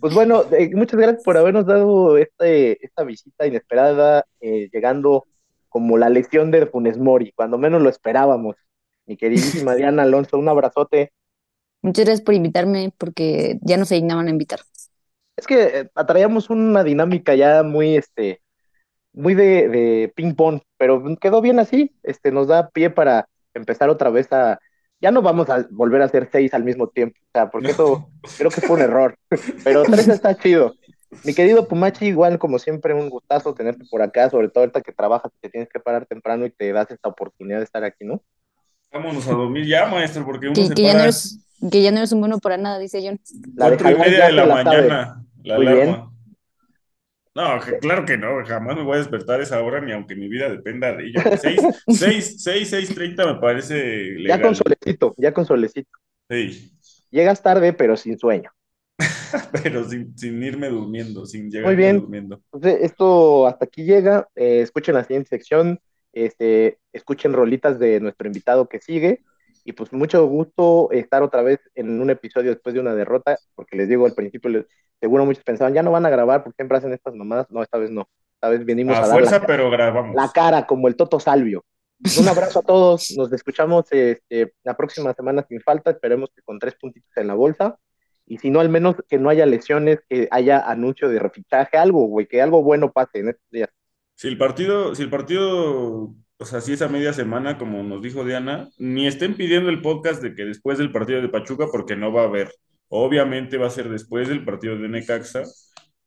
Pues bueno, eh, muchas gracias por habernos dado este, esta visita inesperada, eh, llegando como la lección de Funes Mori, cuando menos lo esperábamos. Mi queridísima Diana Alonso, un abrazote. Muchas gracias por invitarme porque ya no se dignaban a invitar. Es que eh, atraíamos una dinámica ya muy, este, muy de, de ping pong, pero quedó bien así. Este, nos da pie para empezar otra vez a. Ya no vamos a volver a hacer seis al mismo tiempo, o sea, porque eso creo que fue un error. Pero tres está chido. Mi querido Pumachi, igual como siempre, un gustazo tenerte por acá, sobre todo ahorita que trabajas, que tienes que parar temprano y te das esta oportunidad de estar aquí, ¿no? Vámonos a dormir ya, maestro, porque uno Que, se que ya no eres, que ya no eres un bueno para nada, dice John. La cuatro y media ya de la mañana, la Muy alarma. No, que- claro que no, jamás me voy a despertar a esa hora, ni aunque mi vida dependa de ello. Seis, seis, seis, seis treinta me parece Ya legal. con solecito, ya con solecito. Sí, Llegas tarde, pero sin sueño. pero sin, sin irme durmiendo, sin llegar Muy bien. durmiendo. Entonces, esto hasta aquí llega. Eh, escuchen la siguiente sección. Este, escuchen rolitas de nuestro invitado que sigue. Y pues mucho gusto estar otra vez en un episodio después de una derrota, porque les digo al principio, les- seguro muchos pensaban, ya no van a grabar porque siempre hacen estas mamadas. No, esta vez no. Esta vez venimos a, A dar fuerza, la, pero grabamos. la cara como el Toto Salvio. Un abrazo a todos. Nos escuchamos este, la próxima semana sin falta. Esperemos que con tres puntitos en la bolsa. Y si no, al menos que no haya lesiones, que haya anuncio de refichaje, algo, güey, que algo bueno pase en estos días. Si el partido, si el partido, o sea, si esa media semana, como nos dijo Diana, ni estén pidiendo el podcast de que después del partido de Pachuca, porque no va a haber. Obviamente va a ser después del partido de Necaxa,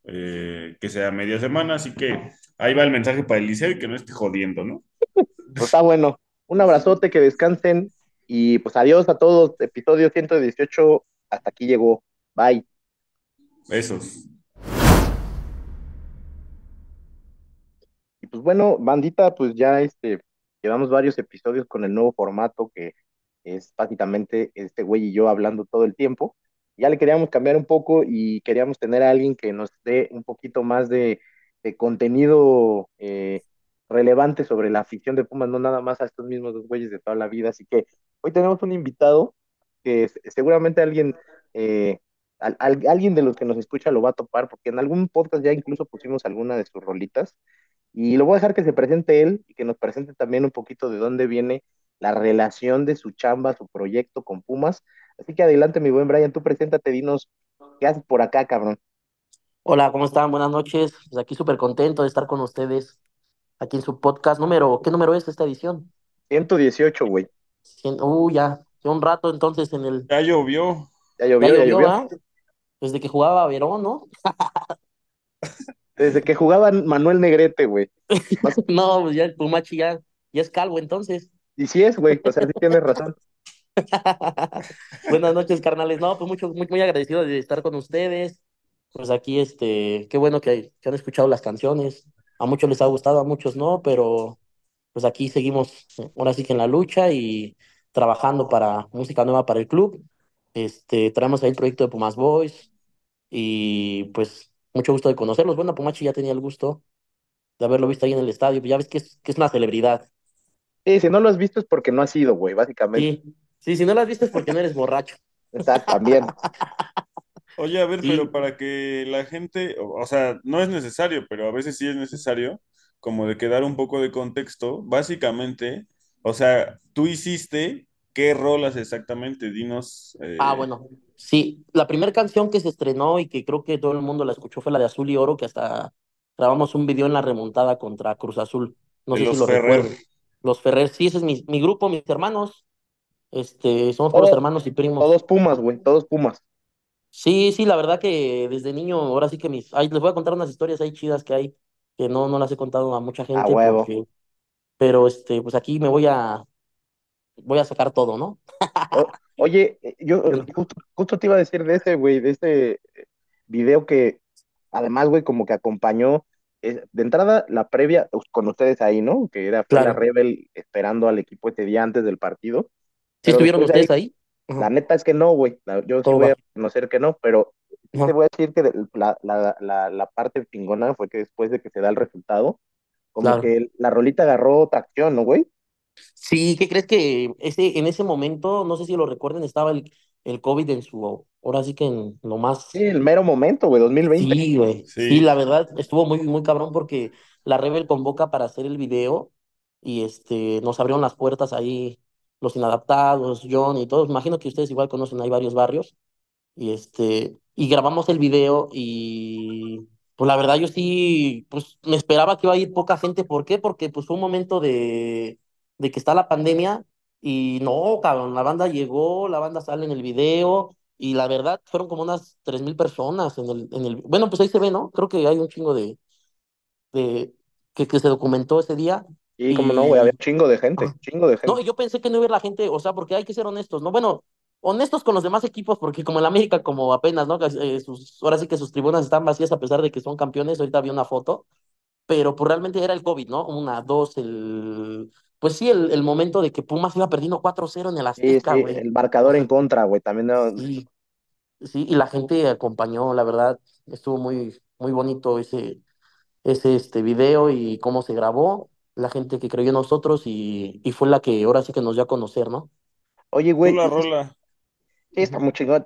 eh, que sea media semana, así que ahí va el mensaje para el liceo y que no esté jodiendo, ¿no? Pues está bueno. Un abrazote, que descansen. Y pues adiós a todos. Episodio 118. Hasta aquí llegó. Bye. Besos. Y pues bueno, bandita, pues ya este, llevamos varios episodios con el nuevo formato que es básicamente este güey y yo hablando todo el tiempo. Ya le queríamos cambiar un poco y queríamos tener a alguien que nos dé un poquito más de, de contenido, eh, relevante sobre la afición de Pumas, no nada más a estos mismos dos güeyes de toda la vida. Así que hoy tenemos un invitado que seguramente alguien, eh, al, alguien de los que nos escucha lo va a topar, porque en algún podcast ya incluso pusimos alguna de sus rolitas. Y lo voy a dejar que se presente él y que nos presente también un poquito de dónde viene la relación de su chamba, su proyecto con Pumas. Así que adelante, mi buen Brian, tú preséntate, dinos qué haces por acá, cabrón. Hola, ¿cómo están? Buenas noches. Pues aquí súper contento de estar con ustedes aquí en su podcast número. ¿Qué número es esta edición? 118, güey. Uh, ya, un rato entonces en el. Ya llovió. Ya llovió, ya llovió. Desde que jugaba Verón, ¿no? Desde que jugaba Manuel Negrete, güey. no, pues ya el Pumachi ya, ya es calvo entonces. Y sí es, güey, o sea, sí tienes razón. Buenas noches, carnales. No, pues mucho, muy, muy agradecido de estar con ustedes. Pues aquí, este, qué bueno que, que han escuchado las canciones. A muchos les ha gustado, a muchos no, pero pues aquí seguimos, ahora sí que en la lucha y trabajando para música nueva para el club. Este, traemos ahí el proyecto de Pumas Boys y pues mucho gusto de conocerlos. Bueno, Pumachi ya tenía el gusto de haberlo visto ahí en el estadio, ya ves que es, que es una celebridad. Sí, si no lo has visto es porque no has ido, güey, básicamente. Sí. sí, si no lo has visto es porque no eres borracho. Exacto, también. Oye, a ver, pero para que la gente, o sea, no es necesario, pero a veces sí es necesario, como de quedar un poco de contexto, básicamente, o sea, tú hiciste qué rolas exactamente, dinos. Eh, ah, bueno, sí, la primera canción que se estrenó y que creo que todo el mundo la escuchó fue la de Azul y Oro, que hasta grabamos un video en la remontada contra Cruz Azul. No sé si lo recuerdo. Los Ferrer, sí, ese es mi, mi grupo, mis hermanos. Este, somos todos hermanos y primos. Todos Pumas, güey, todos Pumas. Sí, sí, la verdad que desde niño, ahora sí que mis, ay, les voy a contar unas historias ahí chidas que hay, que no, no las he contado a mucha gente. A huevo. pero este, pues aquí me voy a, voy a sacar todo, ¿no? oye, eh, yo justo, te iba a decir de ese, güey, de ese video que además, güey, como que acompañó, de entrada, la previa pues, con ustedes ahí, ¿no? Que era la Rebel esperando al equipo este día antes del partido. ¿Sí estuvieron ustedes ahí? La neta es que no, güey. Yo sí voy a conocer que no, pero te voy a decir que la, la, la, la, parte pingona fue que después de que se da el resultado, como que la rolita agarró tracción, ¿no, güey? Sí, ¿qué crees que ese, en ese momento, no sé si lo recuerden, estaba el, el COVID en su, ahora sí que en lo más... Sí, el mero momento, güey, 2020. Sí, güey, sí. la verdad, estuvo muy, muy cabrón porque la Rebel convoca para hacer el video y este, nos abrieron las puertas ahí los inadaptados, John y todos. Imagino que ustedes igual conocen, hay varios barrios. Y este, y grabamos el video y pues la verdad yo sí, pues me esperaba que iba a ir poca gente. ¿Por qué? Porque pues fue un momento de, de que está la pandemia y no, cabrón, la banda llegó, la banda sale en el video y la verdad fueron como unas tres mil personas en el, en el, bueno, pues ahí se ve, ¿no? Creo que hay un chingo de, de, que, que se documentó ese día y como no, güey, había chingo de gente, chingo de gente. No, yo pensé que no iba la gente, o sea, porque hay que ser honestos, ¿no? Bueno, honestos con los demás equipos, porque como en América, como apenas, ¿no? Eh, sus, ahora sí que sus tribunas están vacías a pesar de que son campeones, ahorita había una foto, pero pues realmente era el COVID, ¿no? Una, dos, el... Pues sí, el, el momento de que Pumas iba perdiendo 4-0 en el Azteca, güey. el marcador en contra, güey, también. Sí, sí, y la gente acompañó, la verdad, estuvo muy, muy bonito ese, ese este video y cómo se grabó la gente que creyó en nosotros y, y fue la que ahora sí que nos dio a conocer, ¿no? Oye, güey. La rola. Sí, está muy chingón.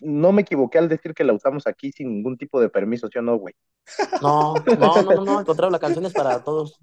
no me equivoqué al decir que la usamos aquí sin ningún tipo de permiso, ¿sí o no, güey? No, no, no, no, al contrario, la canción es para todos.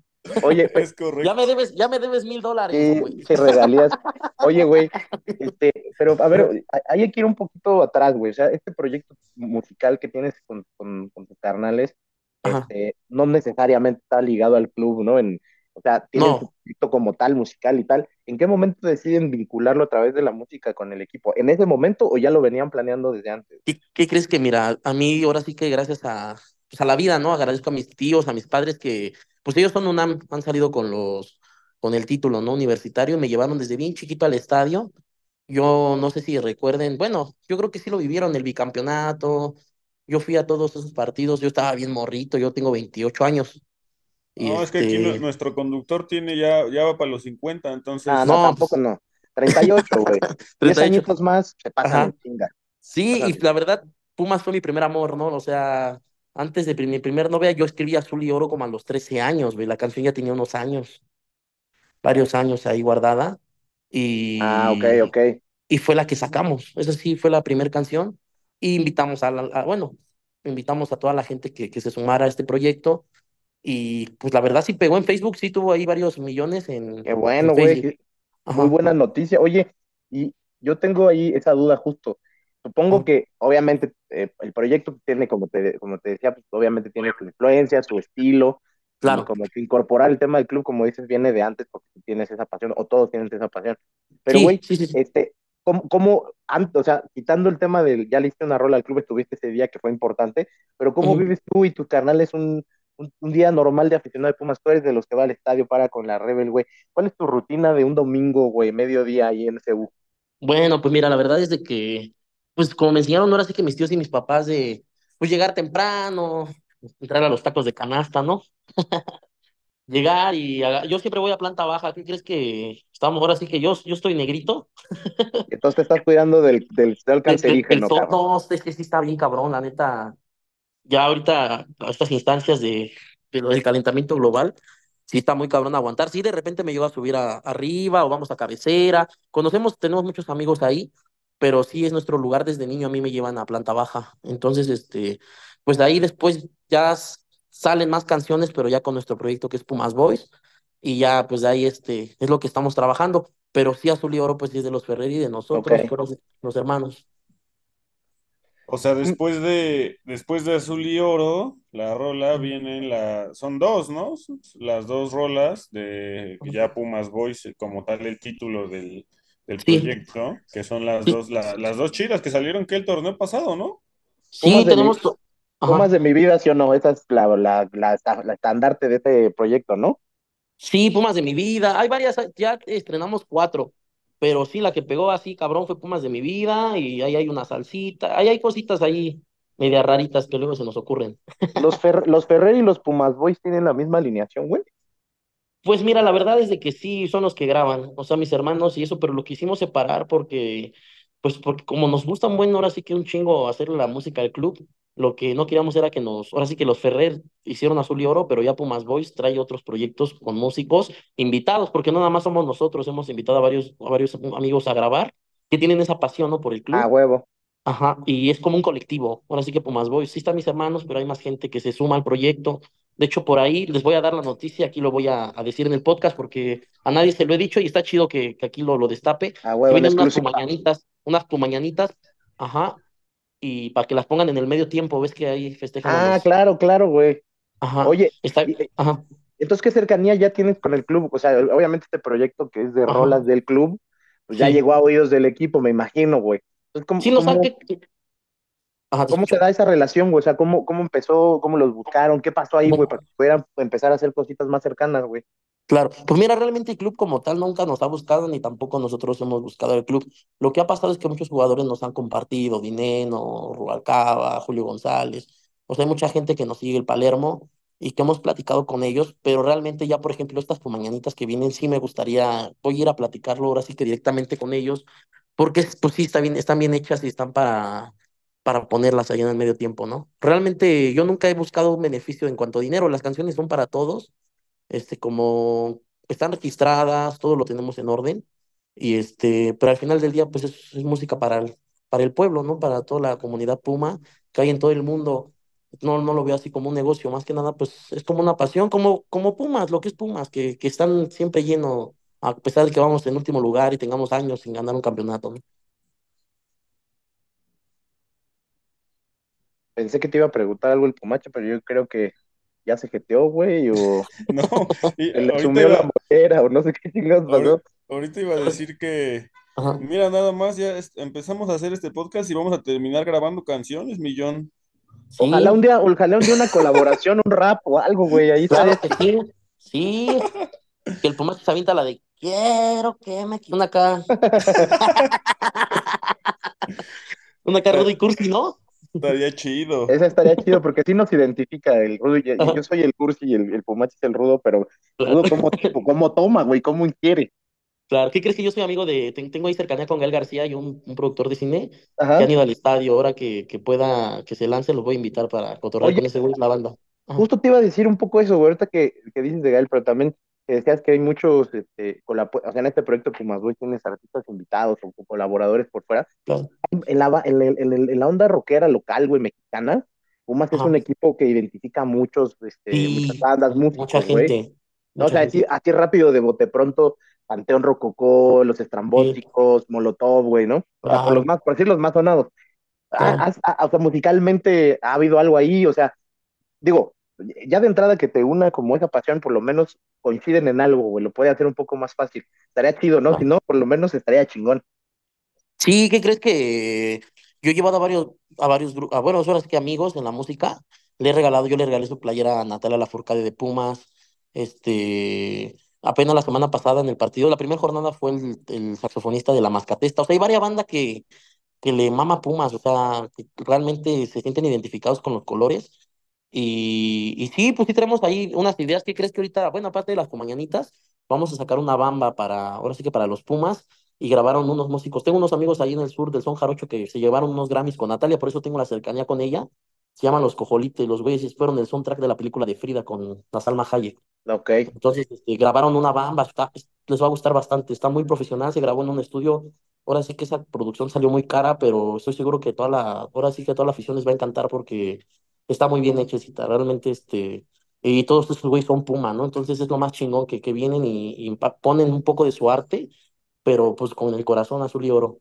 Oye, es correcto. Ya me debes, ya me debes mil dólares, güey. Sí, regalías. Oye, güey, este, pero a ver, hay que ir un poquito atrás, güey. O sea, este proyecto musical que tienes con, con, con tus carnales, este, no necesariamente está ligado al club, ¿no? En, o sea, tiene un proyecto como tal, musical y tal. ¿En qué momento deciden vincularlo a través de la música con el equipo? ¿En ese momento o ya lo venían planeando desde antes? ¿Qué, crees que, mira, a mí ahora sí que gracias a, pues a la vida, ¿no? Agradezco a mis tíos, a mis padres que, pues ellos son UNAM, han salido con los, con el título, ¿no? Universitario, me llevaron desde bien chiquito al estadio. Yo no sé si recuerden, bueno, yo creo que sí lo vivieron, el bicampeonato, yo fui a todos esos partidos, yo estaba bien morrito, yo tengo 28 años. no, es que aquí este nuestro conductor tiene ya, ya va para los 50, entonces. Ah, no, tampoco no. 38, güey. 10 añitos más se pasan chinga. Sí, y la verdad, Pumas fue mi primer amor, ¿no? O sea, Antes de mi primer novia, yo escribí Azul y Oro como a los 13 años, güey. La canción ya tenía unos años, varios años ahí guardada. Ah, ok, Y, ok. y fue la que sacamos. Esa sí fue la primera canción. Y invitamos a, la, a- bueno, invitamos a toda la gente que, que se sumara a este proyecto. Y pues la verdad sí pegó en Facebook, sí tuvo ahí varios millones en, Qué en bueno, güey. Muy buena noticia. Oye, y yo tengo ahí esa duda justo. Supongo que obviamente eh, el proyecto tiene, como te, como te decía, pues obviamente tiene su influencia, su estilo, claro. como que incorporar el tema del club, como dices, viene de antes porque tú tienes esa pasión, o todos tienen esa pasión. Pero, güey, sí, sí. sí. este, ¿cómo, cómo antes, o sea, quitando el tema del, ya le hiciste una rola al club, estuviste ese día que fue importante, pero ¿cómo vives tú y tus carnales un, un, un día normal de aficionado de Pumas? Tú eres de los que va al estadio para con la Rebel, güey. ¿Cuál es tu rutina de un domingo, güey, mediodía ahí en CU? Bueno, pues mira, la verdad es de que, pues como me enseñaron ahora sí que mis tíos y mis papás de, pues llegar temprano, entrar a los tacos de canasta, ¿no? Llegar y haga- yo siempre voy a planta baja. ¿Qué crees que estamos ahora sí que yo, yo estoy negrito? Entonces te estás cuidando del, del, del El, el, el cancerígeno, cabrón. no, es que sí está bien cabrón, la neta. Ya ahorita a estas instancias de, de lo del calentamiento global, sí está muy cabrón aguantar. Sí, de repente me llevo a subir a- arriba o vamos a cabecera. Conocemos, tenemos muchos amigos ahí, pero sí es nuestro lugar desde niño. A mí me llevan a planta baja. Entonces, este, pues de ahí después ya salen más canciones, pero ya con nuestro proyecto que es Pumas Boys. Y ya, pues de ahí este, es lo que estamos trabajando. Pero sí, Azul y Oro, pues es de los Ferreri, de nosotros, los hermanos. O sea, Mm, después de, después de Azul y Oro, la rola vienen la, son dos, ¿no? Las dos rolas de ya Pumas Boys, eh, como tal el título del, del Sí, proyecto, que son las sí, dos, la- las dos chidas que salieron que el torneo pasado, ¿no? Pumas sí, de mi, tenemos. Pumas de mi vida, ¿sí o no? Esa es la, la, la, la estandarte de este proyecto, ¿no? Sí, Pumas de mi vida. Hay varias, ya estrenamos cuatro, pero sí, la que pegó así, cabrón, fue Pumas de mi vida y ahí hay una salsita, ahí hay cositas ahí media raritas que luego se nos ocurren. Los, Fer, los Ferrer y los Pumas Boys tienen la misma alineación, güey. Pues mira, la verdad es de que sí, son los que graban, o sea, mis hermanos y eso, pero lo quisimos separar porque, pues porque como nos gusta un buen, ahora sí que un chingo hacer la música del club, lo que no queríamos era que nos, ahora sí que los Ferrer hicieron Azul y Oro, pero ya Pumas Boys trae otros proyectos con músicos invitados, porque no nada más somos nosotros, hemos invitado a varios, a varios amigos a grabar que tienen esa pasión, ¿no? Por el Ah, club. huevo. Ajá, y es como un colectivo. Ahora sí que Pumas Boys, sí están mis hermanos, pero hay más gente que se suma al proyecto. De hecho, por ahí les voy a dar la noticia, aquí lo voy a, a decir en el podcast porque a nadie se lo he dicho y está chido que, que aquí lo, lo destape. Ah, en vienen unas exclusiva. pumañanitas, unas pumañanitas, ajá, y para que las pongan en el medio tiempo, ves que ahí festejan Ah, los, claro, claro, güey. ajá, Oye, está, y, y- ajá, entonces, ¿qué cercanía ya tienes con el club? O sea, obviamente este proyecto que es de rolas del club, pues ya llegó a oídos del equipo, me imagino, güey. Entonces, ¿cómo, Sí, no cómo, ajá, cómo se da esa relación, güey? O sea, ¿cómo, cómo empezó? ¿Cómo los buscaron? ¿Qué pasó ahí, güey, para que pudieran empezar a hacer cositas más cercanas, güey? Claro, pues mira, realmente el club como tal nunca nos ha buscado ni tampoco nosotros hemos buscado el club. Lo que ha pasado es que muchos jugadores nos han compartido, Dineno, Rubalcaba, Julio González. O sea, hay mucha gente que nos sigue el Palermo y que hemos platicado con ellos, pero realmente ya, por ejemplo, estas mañanitas que vienen, sí me gustaría, voy a ir a platicarlo ahora sí que directamente con ellos, porque pues sí está bien, están bien hechas y están para, para ponerlas ahí en el medio tiempo, ¿no? Realmente yo nunca he buscado un beneficio en cuanto a dinero, las canciones son para todos este, como están registradas, todo lo tenemos en orden, y este, pero al final del día, pues es, es música para el, para el pueblo, ¿no? Para toda la comunidad Puma que hay en todo el mundo. No, no lo veo así como un negocio, más que nada, pues es como una pasión, como, como Pumas, lo que es Pumas, que, que están siempre llenos, a pesar de que vamos en último lugar y tengamos años sin ganar un campeonato, ¿no? Pensé que te iba a preguntar algo el Pumacho, pero yo creo que ya se jeteó, güey, o No, y le sumió la mollera, o no sé qué chingados pasó. ahorita iba a decir que, Ajá. mira, nada más, ya empezamos a hacer este podcast y vamos a terminar grabando canciones, millón. Ojalá Sí, un día, ojalá un día una colaboración, un rap o algo, güey, ahí claro que sí, sí, que el Pumas se avienta la de quiero que me... qui-", Una acá, una acá rudo y cursi, ¿no? Estaría chido. Esa estaría chido porque sí nos identifica el rudo. y- Yo soy el cursi y el, el Pumachi es el rudo, pero rudo como, como toma, güey, cómo inquiere. Claro, ¿qué crees que yo soy amigo de, ten- tengo ahí cercanía con Gael García y un, un productor de cine que han ido al estadio, ahora que, que pueda, que se lance, los voy a invitar para cotorrear Oye, con ese güey, la banda. Ajá, justo te iba a decir un poco eso, güey, ahorita que, que dices de Gael, pero también que decías que hay muchos, este, o sea, en este proyecto Pumas Boy tienes artistas invitados o, colaboradores por fuera. claro, En la, ba- en, el- en el- en la onda rockera local, güey, mexicana, Pumas es ajá. un equipo que identifica muchos, este, muchas Sí, bandas, mucha músicos, güey. gente, No, o mucha sea, así, gente. así rápido de bote pronto, Panteón Rococó, Los Sí, Estrambóticos, Molotov, güey, ¿no? O sea, por los más, por decir los más sonados. O sea, musicalmente ha habido algo ahí, o sea, digo, ya de entrada que te una como esa pasión, por lo menos coinciden en algo, güey, lo puede hacer un poco más fácil. Estaría chido, ¿no? Si no, por lo menos estaría chingón. Sí, ¿qué crees que yo he llevado a varios, a varios grupos, a buenos horas que amigos en la música? Le he regalado, yo le regalé su playera a Natalia Lafourcade de Pumas. Este, apenas la semana pasada en el partido, la primera jornada fue el, el saxofonista de la Mascatesta. O sea, hay varias bandas que, que le mama Pumas, o sea, que realmente se sienten identificados con los colores. Y, y sí, pues sí tenemos ahí unas ideas. ¿Qué crees que ahorita, bueno, aparte de las comañanitas, vamos a sacar una bamba para, ahora sí que para los Pumas? y grabaron unos músicos. Tengo unos amigos ahí en el sur del Son Jarocho que se llevaron unos Grammys con Natalia, por eso tengo la cercanía con ella. Se llaman Los Cojolites, los güeyes fueron el soundtrack de la película de Frida con Salma Hayek. Ok. Entonces, este, grabaron una bamba, está- les va a gustar bastante, está muy profesional, se grabó en un estudio. Ahora sí que esa producción salió muy cara, pero estoy seguro que toda la, ahora sí que a toda la afición les va a encantar porque está muy bien hechecita, realmente este, y todos estos güeyes son Puma, ¿no? Entonces es lo más chingón que, que vienen y, y ponen un poco de su arte pero pues con el corazón azul y oro.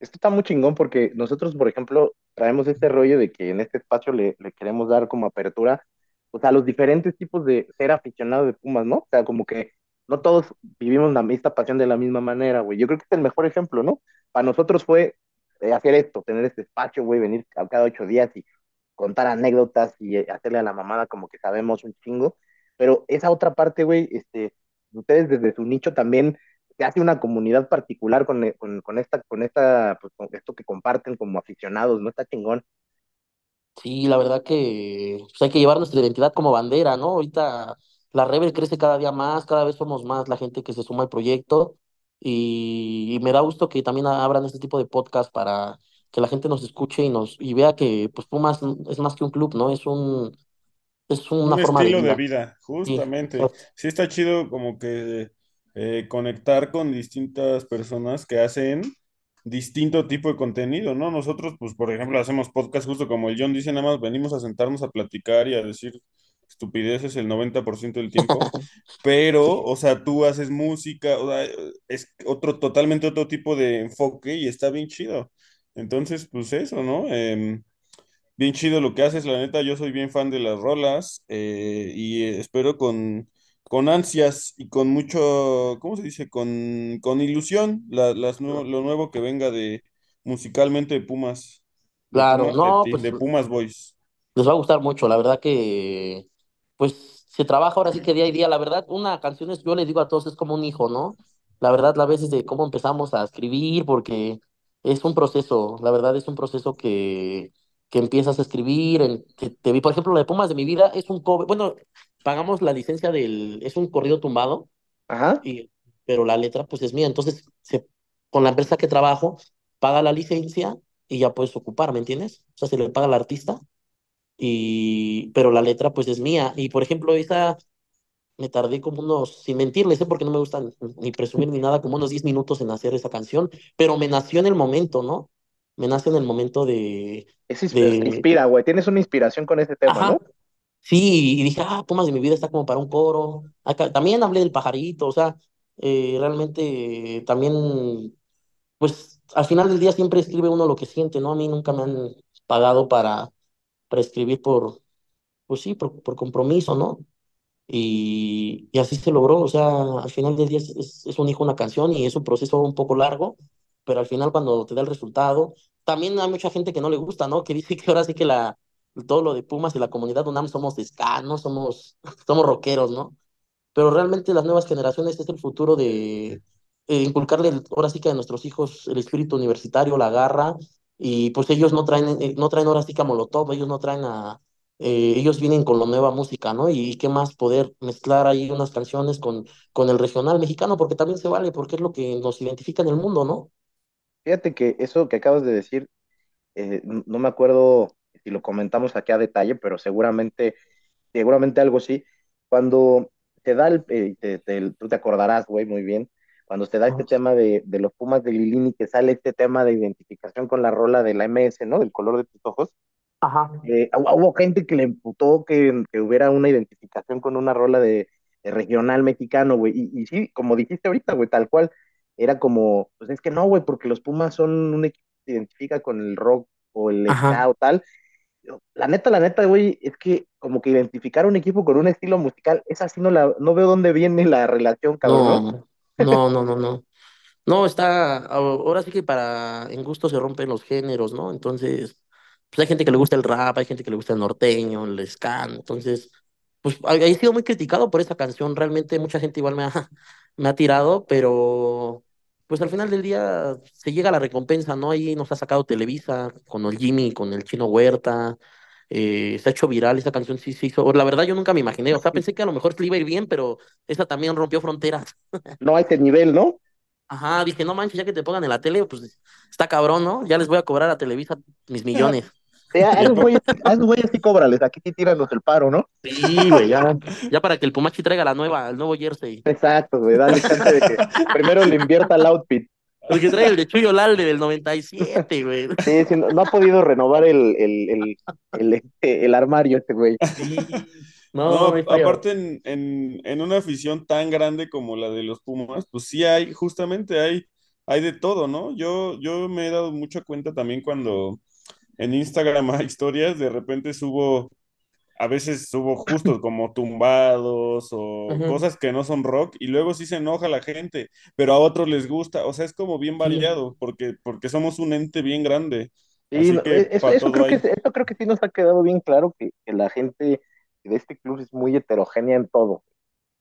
Esto está muy chingón porque nosotros, por ejemplo, traemos este rollo de que en este espacio le, queremos dar como apertura, o sea, los diferentes tipos de ser aficionado de Pumas, ¿no? O sea, como que no todos vivimos la misma pasión de la misma manera, güey. Yo creo que es el mejor ejemplo, ¿no? Para nosotros fue eh, hacer esto, tener este espacio, güey, venir cada ocho días y contar anécdotas y eh, hacerle a la mamada como que sabemos un chingo. Pero esa otra parte, güey, este, ustedes desde su nicho también se hace una comunidad particular con, eh, con, con esta, con esta, pues, con esto que comparten como aficionados, ¿no? Está chingón. Sí, la verdad que pues, hay que llevar nuestra identidad como bandera, ¿no? Ahorita la Rebel crece cada día más, cada vez somos más la gente que se suma al proyecto y, y me da gusto que también abran este tipo de podcast para que la gente nos escuche y nos y vea que pues Pumas es más que un club, ¿no? Es un es una Un forma de estilo de vida. justamente. Sí está chido como que eh, conectar con distintas personas que hacen distinto tipo de contenido, ¿no? Nosotros, pues, por ejemplo, hacemos podcast justo como el John dice, nada más venimos a sentarnos a platicar y a decir estupideces el 90% del tiempo, pero, o sea, tú haces música, o sea, es otro, totalmente otro tipo de enfoque y está bien chido. Entonces, pues eso, ¿no? Em, Bien chido lo que haces, la neta, yo soy bien fan de las rolas eh, y eh, espero con, con ansias y con mucho, ¿cómo se dice? Con, con ilusión la- las lo nuevo que venga de musicalmente de Pumas, Claro, de, no, pues de Pumas Boys. Les va a gustar mucho, la verdad que, pues, se trabaja ahora sí que día a día. La verdad, una canción es, yo les digo a todos, es como un hijo, ¿no? La verdad, la veces de cómo empezamos a escribir, porque es un proceso, la verdad es un proceso que, que empiezas a escribir, en, que te vi, por ejemplo, la de Pumas de mi vida es un cover, bueno, pagamos la licencia del, es un corrido tumbado, Ajá. y, pero la letra pues es mía, entonces se, con la empresa que trabajo, paga la licencia y ya puedes ocupar, ¿me entiendes? O sea, se le paga al artista y, pero la letra pues es mía. Y por ejemplo, esa me tardé como unos, sin mentirles, ¿eh? porque no me gusta ni, presumir ni nada, como unos 10 minutos en hacer esa canción, pero me nació en el momento, ¿no? Me nace en el momento de, Es, de, inspira, güey. Tienes una inspiración con ese tema, ¿no? sí, y dije, ah, Pumas de mi vida está como para un coro. Acá, también hablé del pajarito, o sea, eh, realmente también, pues al final del día siempre escribe uno lo que siente, ¿no? A mí nunca me han pagado para, para escribir por, pues sí, por, por compromiso, ¿no? Y, así se logró, o sea, al final del día es, un hijo, una canción y es un proceso un poco largo, pero al final cuando te da el resultado, también hay mucha gente que no le gusta, ¿no? Que dice que ahora sí que la, todo lo de Pumas y la comunidad UNAM somos ¿no? Somos, somos rockeros, ¿no? Pero realmente las nuevas generaciones es el futuro de eh, inculcarle el- ahora sí que a nuestros hijos el espíritu universitario, la garra, y pues ellos no traen, eh, no traen ahora sí que a Molotov, ellos no traen a eh, ellos vienen con la nueva música, ¿no? Y, qué más poder mezclar ahí unas canciones con, con el regional mexicano, porque también se vale, porque es lo que nos identifica en el mundo, ¿no? Fíjate que eso que acabas de decir, eh, no me acuerdo si lo comentamos aquí a detalle, pero seguramente, seguramente algo sí. Cuando te da el, eh, te- te- tú te acordarás, güey, muy bien, cuando se da este tema de, de los Pumas de Lilini, que sale este tema de identificación con la rola de la MS, ¿no? Del color de tus ojos. Ajá. Eh, hubo gente que le imputó que, que hubiera una identificación con una rola de, de regional mexicano, güey. Y, y sí, como dijiste ahorita, güey, tal cual. Era como, pues es que no, güey, porque los Pumas son un equipo que se identifica con el rock o el ska o tal. La neta, la neta, güey, es que como que identificar un equipo con un estilo musical, es así, no, la, no veo dónde viene la relación, cabrón. No, no, no, no, no. No, está, ahora sí que para, en gusto se rompen los géneros, ¿no? Entonces, pues hay gente que le gusta el rap, hay gente que le gusta el norteño, el ska, entonces, pues ha sido muy criticado por esa canción, realmente mucha gente igual me ha, me ha tirado, pero pues al final del día se llega a la recompensa, ¿no? Ahí nos ha sacado Televisa con el Jimmy, con el Chino Huerta, eh, se ha hecho viral, esa canción sí se hizo, la verdad yo nunca me imaginé, o sea, pensé que a lo mejor le iba a ir bien, pero esa también rompió fronteras. No a ese nivel, ¿no? Ajá, dije, no manches, ya que te pongan en la tele, pues está cabrón, ¿no? Ya les voy a cobrar a Televisa mis millones. A aparte, güeyes, sí cóbrales, aquí sí tíranos el paro, ¿no? sí, güey, ya, ya para que el Pumachi traiga la nueva, el nuevo jersey. Exacto, güey, dale chance de que primero le invierta al outfit. El que trae el de Chuyo Lalde del 97, güey. Sí, sí, no, no ha podido renovar el, el, el, el, este, el armario este güey. Sí, No, no, aparte en, en, en una afición tan grande como la de los Pumas, pues sí hay, justamente hay, hay de todo, ¿no? Yo, yo me he dado mucha cuenta también cuando en Instagram hay historias, de repente subo, a veces subo justo como tumbados o cosas que no son rock y luego sí se enoja la gente, pero a otros les gusta, o sea, es como bien Sí, variado porque, porque somos un ente bien grande, Sí, no, que eso, creo que, eso creo que sí nos ha quedado bien claro que, que la gente de este club es muy heterogénea en todo,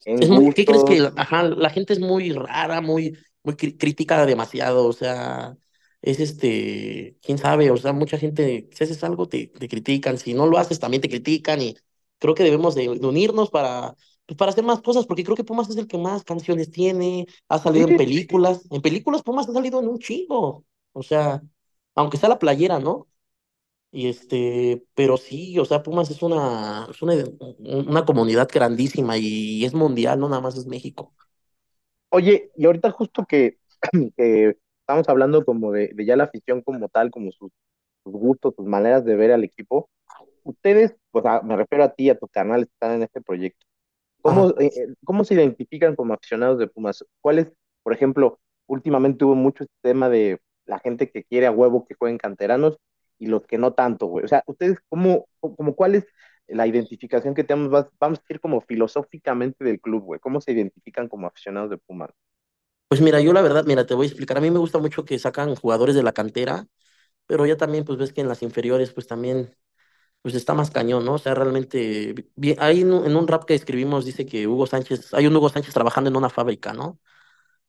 en Es muy, ¿qué crees que, ajá, la gente es muy rara, muy, muy critica demasiado, o sea, es este, quién sabe, o sea, mucha gente, si haces algo te, te critican, si no lo haces también te critican y creo que debemos de, de unirnos para, pues, para hacer más cosas, porque creo que Pumas es el que más canciones tiene, ha salido en películas, en películas Pumas ha salido en un chingo, o sea, aunque sea la playera, ¿no? Y este, pero sí, o sea, Pumas es una, es una, una comunidad grandísima y es mundial, no nada más es México. Oye, y ahorita justo que, que estamos hablando como de, de ya la afición como tal, como sus, sus gustos, sus maneras de ver al equipo, ustedes, pues a- me refiero a ti, a tu canal, están en este proyecto. ¿Cómo, eh, eh, cómo se identifican como aficionados de Pumas? ¿Cuáles, por ejemplo, últimamente hubo mucho este tema de la gente que quiere a huevo que jueguen canteranos y los que no tanto, güey? O sea, ustedes, ¿cómo, como cuál es la identificación que tenemos? Vamos a decir como filosóficamente del club, güey. ¿Cómo se identifican como aficionados de Pumas? Pues mira, yo la verdad, mira, te voy a explicar. A mí me gusta mucho que sacan jugadores de la cantera, pero ya también, pues ves que en las inferiores, pues también, pues está más cañón, ¿no? O sea, realmente, bien, ahí en un, rap que escribimos dice que Hugo Sánchez, hay un Hugo Sánchez trabajando en una fábrica, ¿no?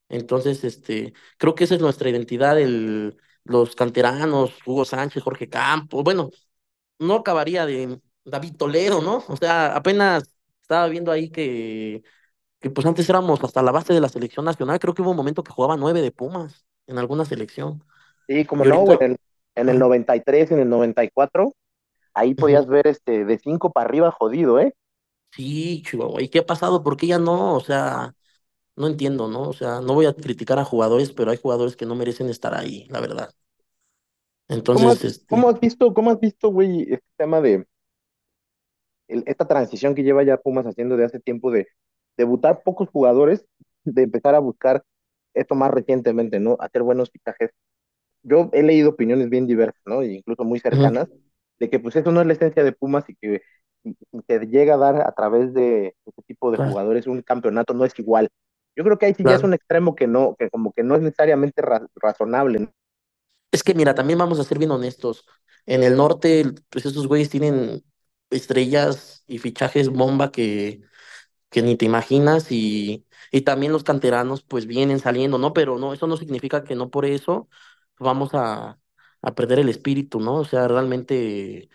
Entonces, este, creo que esa es nuestra identidad, el, los canteranos, Hugo Sánchez, Jorge Campos, bueno, no acabaría de David Toledo, ¿no? O sea, apenas estaba viendo ahí que, que pues antes éramos hasta la base de la selección nacional, creo que hubo un momento que jugaba nueve de Pumas en alguna selección. Sí, como no, ahorita, en, en el ajá, 93, en el 94, ahí podías ver este de cinco para arriba jodido, ¿eh? sí, Chihuahua, ¿y qué ha pasado? ¿Por qué ya no? O sea, no entiendo, ¿no? O sea, no voy a criticar a jugadores, pero hay jugadores que no merecen estar ahí, la verdad. ¿Cómo has, Entonces, cómo este, has visto, cómo has visto, güey, este tema de el- esta transición que lleva ya Pumas haciendo de hace tiempo de debutar pocos jugadores, de empezar a buscar esto más recientemente, ¿no? Hacer buenos fichajes. Yo he leído opiniones bien diversas, ¿no? E incluso muy cercanas, de que pues eso no es la esencia de Pumas y que te llega a dar a través de este tipo de claro, jugadores un campeonato no es igual. Yo creo que ahí sí ya es un extremo que no, que como que no es necesariamente ra- razonable, ¿no? Es que mira, también vamos a ser bien honestos. En el norte, pues esos güeyes tienen estrellas y fichajes bomba que, que ni te imaginas y, y también los canteranos pues vienen saliendo, ¿no? Pero no, eso no significa que no por eso vamos a, a perder el espíritu, ¿no? O sea, realmente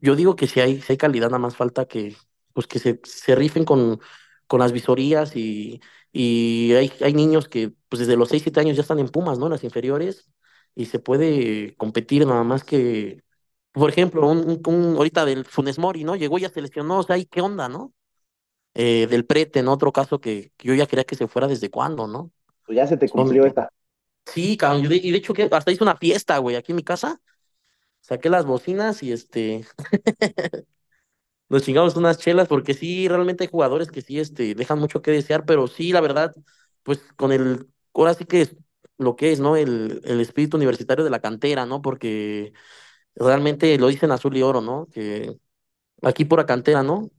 yo digo que si hay, si hay calidad, nada más falta que, pues que se, se rifen con, con las visorías y, y hay, hay niños que pues desde los 6 7 años ya están en Pumas, ¿no? En las inferiores y se puede competir nada más que, por ejemplo, un, ahorita del Funes Mori, ¿no? Llegó y ya se lesionó, o sea, ¿y qué onda, no? Eh, del Prete, en otro caso que, que yo ya quería que se fuera desde cuándo, ¿no? Pues ya se te cumplió esta. Sí, cabrón, y de hecho que hasta hice una fiesta, güey, aquí en mi casa, saqué las bocinas y este, nos chingamos unas chelas, porque sí, realmente hay jugadores que sí, este, dejan mucho que desear, pero sí, la verdad, pues con el, ahora sí que es lo que es, ¿no? El, el espíritu universitario de la cantera, ¿no? Porque realmente lo dicen azul y oro, ¿no? Que aquí pura cantera, ¿no?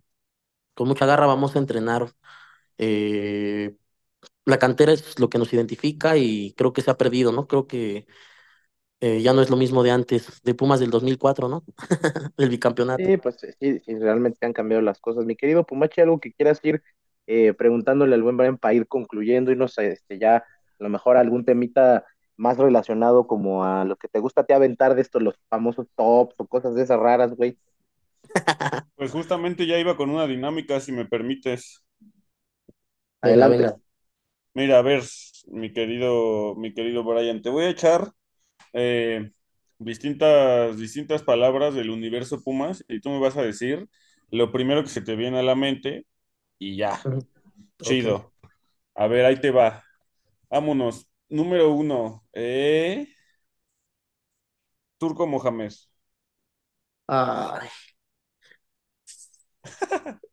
Con mucha garra vamos a entrenar. Eh, la cantera es lo que nos identifica y creo que se ha perdido, ¿no? Creo que eh, ya no es lo mismo de antes, de Pumas del 2004, ¿no? Del bicampeonato. Sí, pues sí, sí, realmente han cambiado las cosas. Mi querido Pumachi, algo que quieras ir eh, preguntándole al buen Brian para ir concluyendo y no este, ya a lo mejor algún temita más relacionado como a lo que te gusta te aventar de estos, los famosos tops o cosas de esas raras, güey. Pues justamente ya iba con una dinámica, si me permites. Adelante. Mira, a ver, mi querido, mi querido Brian, te voy a echar eh, distintas, distintas palabras del universo Pumas y tú me vas a decir lo primero que se te viene a la mente y ya, chido. A ver, ahí te va. Vámonos. Número uno, eh, Turco Mohamed. Ay,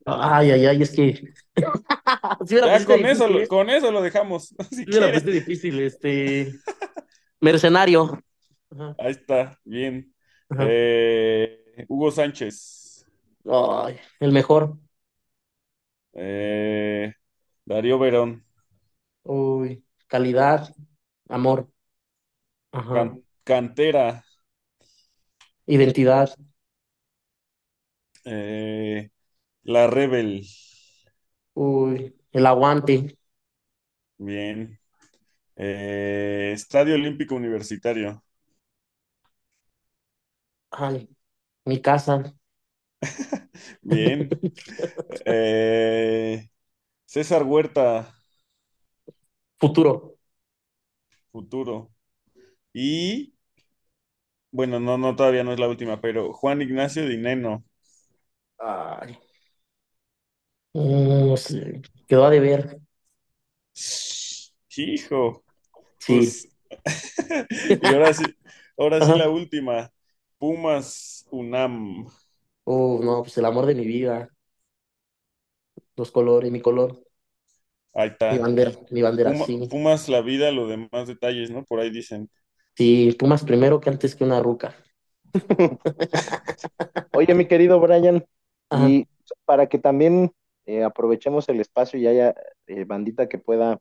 ay, ay, ay, es que sí Ya con eso, lo- con eso lo dejamos, si Sí me la difícil, este mercenario. Ajá, Ahí está, bien. Eh, Hugo Sánchez. Ay, el mejor. Eh, Darío Verón. Uy, calidad, amor. Ajá. Can- Cantera. Identidad. Eh, La Rebel. Uy, el aguante. Bien. Eh, Estadio Olímpico Universitario. Ay, mi casa. Bien. Eh, César Huerta, Futuro. futuro. Y, bueno, no, no, todavía no es la última, pero Juan Ignacio Dineno. Ay. Mm, sé, quedó a deber. Hijo, Sí. pues, y ahora sí, ahora sí Ajá. la última. Pumas UNAM. Uh, no, pues el amor de mi vida. Los colores, mi color, Ahí mi está. bandera, mi bandera, Puma- sí. Pumas la vida, los demás detalles, ¿no? Por ahí dicen. Sí, Pumas primero que antes que una ruca. Oye, mi querido Brian, Ajá. y para que también eh, aprovechemos el espacio y haya eh, bandita que pueda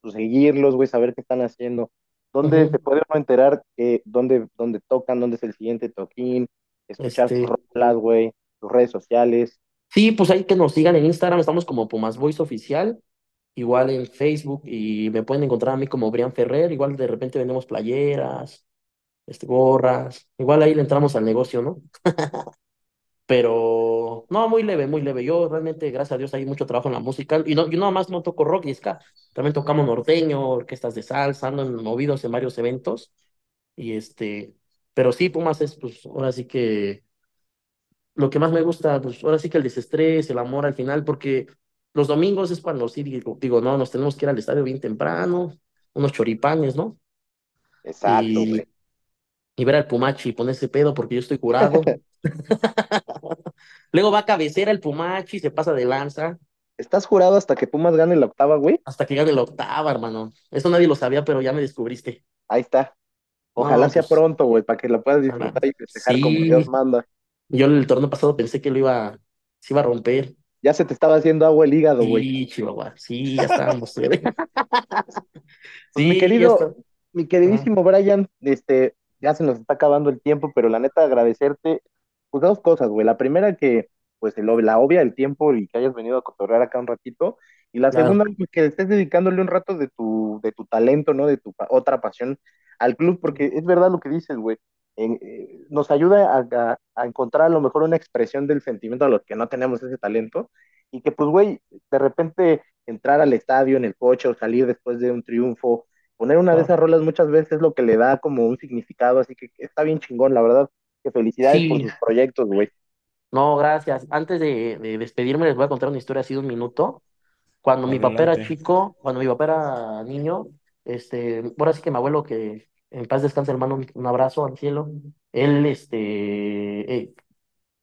pues, seguirlos, güey, saber qué están haciendo. ¿Dónde se puede uno enterar dónde, dónde tocan, dónde es el siguiente toquín, escuchar sus Este, rolas, güey, sus redes sociales? sí, pues ahí que nos sigan en Instagram, estamos como Pumas Voice Oficial, igual en Facebook, y me pueden encontrar a mí como Brian Ferrer, igual de repente vendemos playeras, este, gorras, igual ahí le entramos al negocio, ¿no? Pero no, muy leve, muy leve. Yo realmente, gracias a Dios, hay mucho trabajo en la música. Y no, yo nada más no toco rock y ska. También tocamos norteño, orquestas de salsa, ando en- movidos en varios eventos. Y este, pero sí, Pumas es, pues, ahora sí que lo que más me gusta, pues, ahora sí que el desestrés, el amor al final, porque los domingos es cuando sí digo, digo, no, nos tenemos que ir al estadio bien temprano, unos choripanes, ¿no? Exacto, Y, y ver al Pumachi y ponerse pedo porque yo estoy curado. Luego va a cabecera el Pumachi, se pasa de lanza ¿Estás jurado hasta que Pumas gane la octava, güey? hasta que gane la octava, hermano. Eso nadie lo sabía, pero ya me descubriste. Ahí está. Ojalá No, sea pues, pronto, güey, para que la puedas ojalá. disfrutar y festejar como Dios manda. yo el torneo pasado pensé que lo iba, se iba a romper. Ya se te estaba haciendo agua el hígado, güey. Sí, Chihuahua, sí, ya estábamos. Pues mi Sí, ya querido, está. mi queridísimo Brian, este, ya se nos está acabando el tiempo, pero la neta agradecerte, pues dos cosas, güey. La primera que, pues el, la obvia, el tiempo y que hayas venido a cotorrear acá un ratito. Y la Claro. segunda, pues, que estés dedicándole un rato de tu, de tu talento, ¿no? De tu pa- otra pasión al club, porque es verdad lo que dices, güey. eh, nos ayuda a, a, encontrar a lo mejor una expresión del sentimiento a los que no tenemos ese talento y que pues, güey, de repente entrar al estadio en el coche o salir después de un triunfo, poner una de esas rolas muchas veces es lo que le da como un significado, así que está bien chingón, la verdad, que felicidades por sus proyectos, güey. No, gracias. Antes de, de, despedirme les voy a contar una historia así de un minuto. Cuando mi papá era chico, cuando mi papá era niño, este, ahora sí que mi abuelo, que en paz descanse, hermano, un abrazo al cielo, él, este, eh,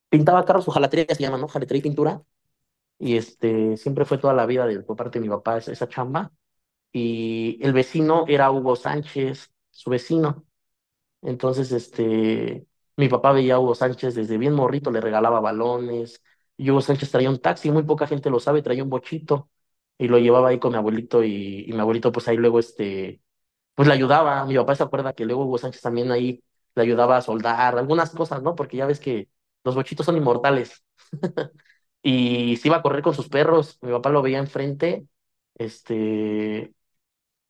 pintaba carros, su jalatería se llama, ¿no? Jalatería y pintura, y este, siempre fue toda la vida de, por parte de mi papá esa, esa chamba, y el vecino era Hugo Sánchez, su vecino, entonces, este, mi papá veía a Hugo Sánchez desde bien morrito, le regalaba balones, y Hugo Sánchez traía un taxi, muy poca gente lo sabe, traía un bochito, y lo llevaba ahí con mi abuelito y, mi abuelito pues ahí luego este, pues le ayudaba, mi papá se acuerda que luego Hugo Sánchez también ahí le ayudaba a soldar algunas cosas, ¿no? Porque ya ves que los bochitos son inmortales. y se iba a correr con sus perros, mi papá lo veía enfrente, este,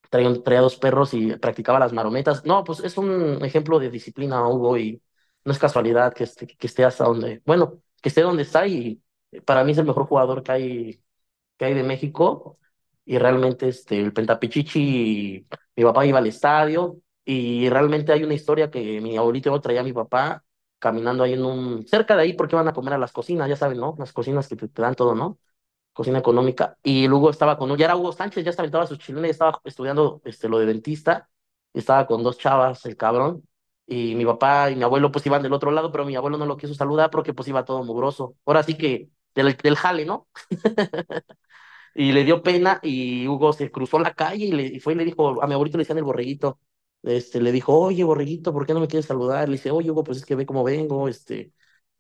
traía, traía dos perros y practicaba las marometas. No, pues es un ejemplo de disciplina, Hugo, y no es casualidad que esté, que esté hasta donde, bueno, que esté donde está y para mí es el mejor jugador que hay que hay de México y realmente este, el Pentapichichi, mi papá iba al estadio y realmente hay una historia que mi abuelito traía a mi papá caminando ahí en un, cerca de ahí porque iban a comer a las cocinas, ya saben, ¿no? Las cocinas que te, dan todo, ¿no? Cocina económica. Y luego estaba con, ya era Hugo Sánchez, ya estaba sus chilenes, estaba estudiando este, lo de dentista, estaba con dos chavas, el cabrón, y mi papá y mi abuelo pues iban del otro lado, pero mi abuelo no lo quiso saludar porque pues iba todo mugroso. Ahora sí que del, del jale, ¿no? y le dio pena y Hugo se cruzó la calle y, le, fue y le dijo, a mi abuelito le decían el borreguito, este, le dijo, oye, borreguito, ¿por qué no me quieres saludar? Le dice, oye, Hugo, pues es que ve cómo vengo, este,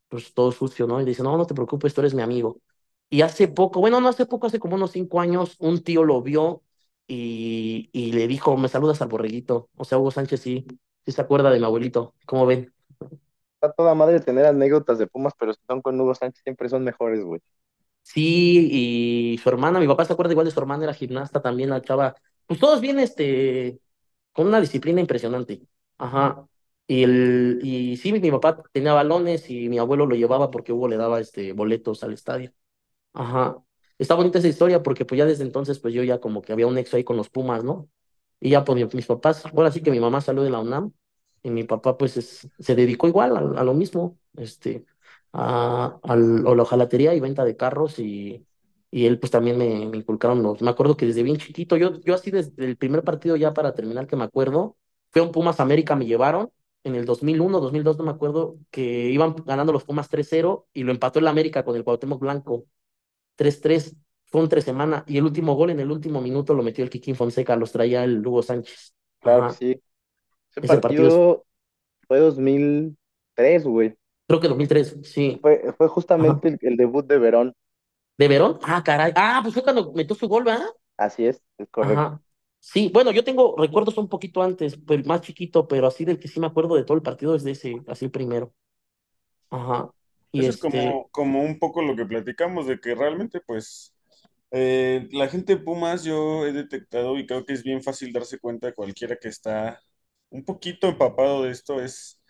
pues todo sucio, ¿no? Y dice, no, no te preocupes, tú eres mi amigo. Y hace poco, bueno, no hace poco, hace como unos cinco años, un tío lo vio y, y le dijo, me saludas al borreguito. O sea, Hugo Sánchez sí, sí se acuerda de mi abuelito. ¿Cómo ven? Está toda madre tener anécdotas de Pumas, pero si son con Hugo Sánchez siempre son mejores, güey. Sí, y su hermana, mi papá se acuerda igual de su hermana, era gimnasta también, la chava, pues todos bien, este, con una disciplina impresionante. Ajá. Y, el, y sí, mi, papá tenía balones y mi abuelo lo llevaba porque Hugo le daba este, boletos al estadio. Ajá. Está bonita esa historia porque pues ya desde entonces pues yo ya como que había un nexo ahí con los Pumas, ¿no? Y ya pues mis papás, ahora sí que mi mamá salió de la UNAM y mi papá pues se dedicó igual a, lo mismo, este, a, a, la ojalatería y venta de carros y, y él pues también me, me, inculcaron los, me acuerdo que desde bien chiquito, yo, yo así desde el primer partido ya para terminar que me acuerdo, fue un Pumas América, me llevaron en el 2001, 2002 no me acuerdo, que iban ganando los Pumas 3-0 y lo empató el América con el Cuauhtémoc Blanco 3-3, fue un tres semana y el último gol en el último minuto lo metió el Kikín Fonseca, los traía el Hugo Sánchez. Claro que sí. Ese, partido, partido fue 2003, güey. Creo que 2003, sí. Fue, fue justamente el, debut de Verón. ¿De Verón? Ah, caray. Ah, pues fue cuando metió su gol, ¿verdad? Así es, es correcto. Sí, bueno, yo tengo recuerdos un poquito antes, pues más chiquito, pero así del que sí me acuerdo de todo el partido es de ese, así primero. Ajá. Y Eso es como, este como un poco lo que platicamos, de que realmente, pues, eh, la gente de Pumas yo he detectado y creo que es bien fácil darse cuenta, cualquiera que está un poquito empapado de esto, es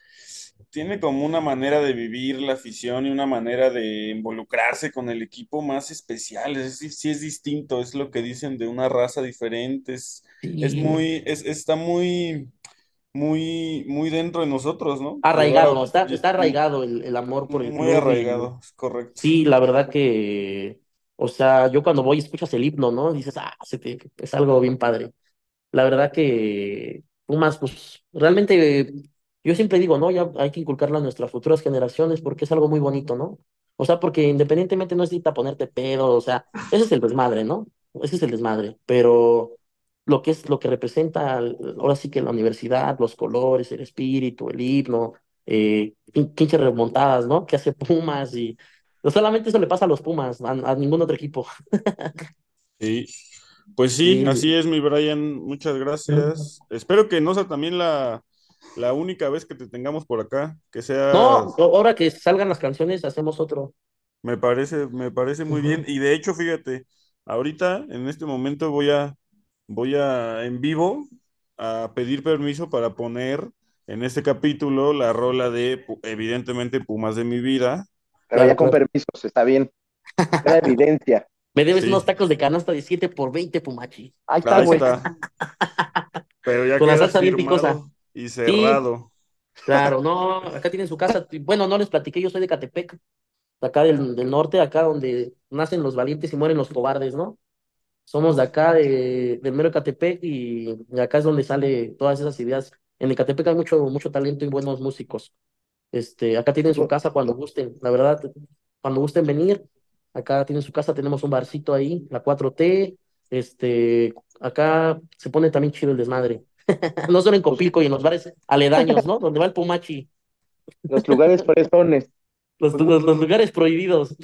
tiene como una manera de vivir la afición y una manera de involucrarse con el equipo más especial. Es decir, sí es distinto, es lo que dicen de una raza diferente, es, muy, es, está muy, muy, muy dentro de nosotros, ¿no? Arraigado, está, está arraigado el, amor por el Muy arraigado, es correcto. Sí, la verdad que, o sea, yo cuando voy escuchas el himno, ¿no? Dices, ah, es algo bien padre. La verdad que Pumas, pues, realmente yo siempre digo, no, ya hay que inculcarla a nuestras futuras generaciones porque es algo muy bonito, ¿no? O sea, porque independientemente no necesita ponerte pedo, o sea, ese es el desmadre, ¿no? Ese es el desmadre, pero lo que es lo que representa ahora sí que la universidad, los colores, el espíritu, el himno, eh, remontadas, ¿no? Que hace Pumas y no solamente eso le pasa a los Pumas, a, ningún otro equipo. sí. Pues sí, así es, mi Brian. Muchas gracias. Espero que no sea también la, la única vez que te tengamos por acá, que sea... No, ahora que salgan las canciones hacemos otro. Me parece, me parece muy bien. Y de hecho, fíjate, ahorita, en este momento, voy a, voy a, en vivo, a pedir permiso para poner en este capítulo la rola de, evidentemente, Pumas de mi vida. Pero Claro, ya con claro. permisos, está bien. Era evidencia. Me debes Sí. unos tacos de canasta de 7 por 20, Pumachi. Ahí está, güey. Pero ya Con la salsa bien picosa. y cerrado. Claro, no, acá tienen su casa. Bueno, no les platiqué, yo soy de Catepec, de acá del, del norte, acá donde nacen los valientes y mueren los cobardes, ¿no? Somos de acá, de, del mero Catepec, y, y acá es donde sale todas esas ideas. En el Catepec hay mucho, mucho talento y buenos músicos. Este, acá tienen su casa cuando gusten, la verdad, cuando gusten venir, acá tienen su casa, tenemos un barcito ahí, la 4T, este, acá se pone también chido el desmadre. No solo en Copilco y en los bares aledaños, ¿no? Donde va el Pumachi, Los lugares fresones. los, los, los lugares prohibidos.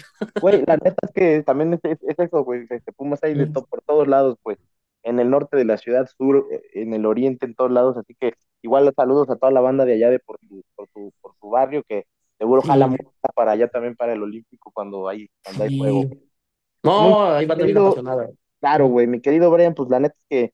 Güey, la neta es que también es, es- es eso, güey. Este, Pumas hay de Mm. to- por todos lados, pues. En el norte de la ciudad, sur, eh, en el oriente, en todos lados. Así que igual saludos a toda la banda de allá de por tu, por tu, por tu barrio, que seguro Sí. jala para allá también para el Olímpico cuando hay, cuando hay Sí. juego. No, ahí va querido- apasionada. Claro, güey, mi querido Brian, pues la neta es que,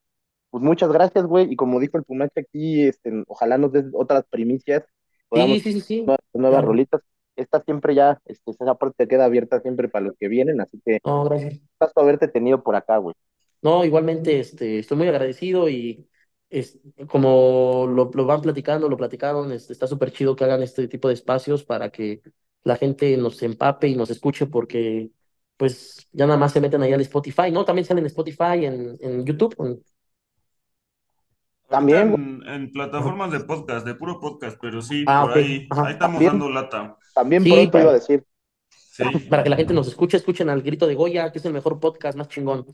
pues muchas gracias, güey, y como dijo el Pumache aquí, este, ojalá nos des otras primicias, podamos Sí, sí, sí, nuevas, nuevas Claro. rolitas. Esta siempre ya, este, esa parte queda abierta siempre para los que vienen, así que No, gracias. gusto haberte tenido por acá, güey. No, igualmente, este, estoy muy agradecido y es, como lo, lo van platicando, lo platicaron, este, está súper chido que hagan este tipo de espacios para que la gente nos empape y nos escuche porque pues ya nada más se meten ahí al Spotify, ¿no? También salen en Spotify, en, en YouTube. en- También, en, en plataformas de podcast, de puro podcast, pero sí, Ah, por ok. ahí, Ajá. ahí estamos También. dando lata. También Sí, pronto para- iba a decir, Sí. para que la gente nos escuche, escuchen al grito de Goya, que es el mejor podcast más chingón.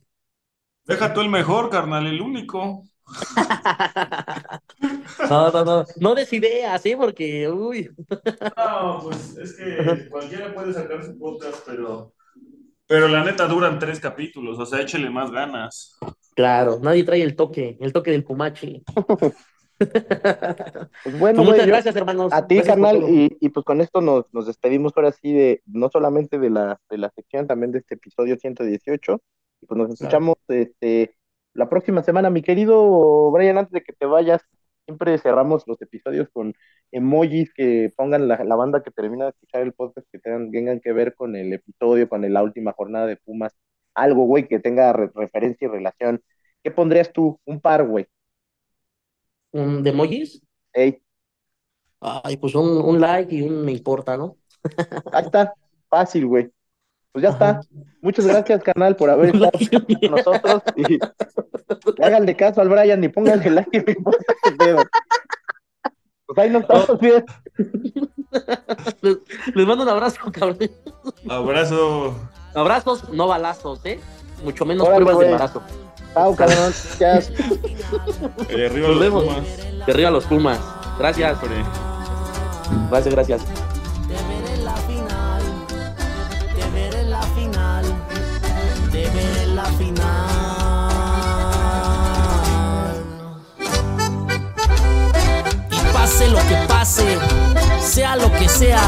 Deja tú el mejor, carnal, el único. No, no, no, no des ideas, ¿eh? Porque, uy, No, pues es que cualquiera puede sacar su podcast, pero, pero la neta duran tres capítulos, o sea, échele más ganas. claro, nadie trae el toque, el toque del Pumachi. pues bueno, Pues muchas yo- gracias, hermanos. a ti, Gracias carnal, y, y pues con esto nos, nos despedimos ahora sí de, no solamente de la, de la sección, también de este episodio 118, y pues nos escuchamos, este, la próxima semana, mi querido Brian, antes de que te vayas, siempre cerramos los episodios con emojis que pongan la, la banda que termina de escuchar el podcast, que tengan, tengan que ver con el episodio, con la última jornada de Pumas, algo, güey, que tenga re- referencia y relación. ¿Qué pondrías tú? Un par, güey. ¿Un de emojis? Ey, Ay, pues un, un like y un me importa, ¿no? ahí está, fácil, güey. Pues ya Ajá. está. Muchas gracias, canal, por haber estado con nosotros. Y háganle caso al Brian y pónganle like y me importa. Pues ahí nos estamos bien. Les, les mando un abrazo, cabrón. Abrazo. Abrazos, no balazos, ¿eh? Mucho menos Órale, pruebas de embarazo. Chao, cabrón. Ya. Eh, arriba Nos los vemos. Pumas. De arriba los Pumas. Gracias. Gracias, gracias. Sea lo que sea,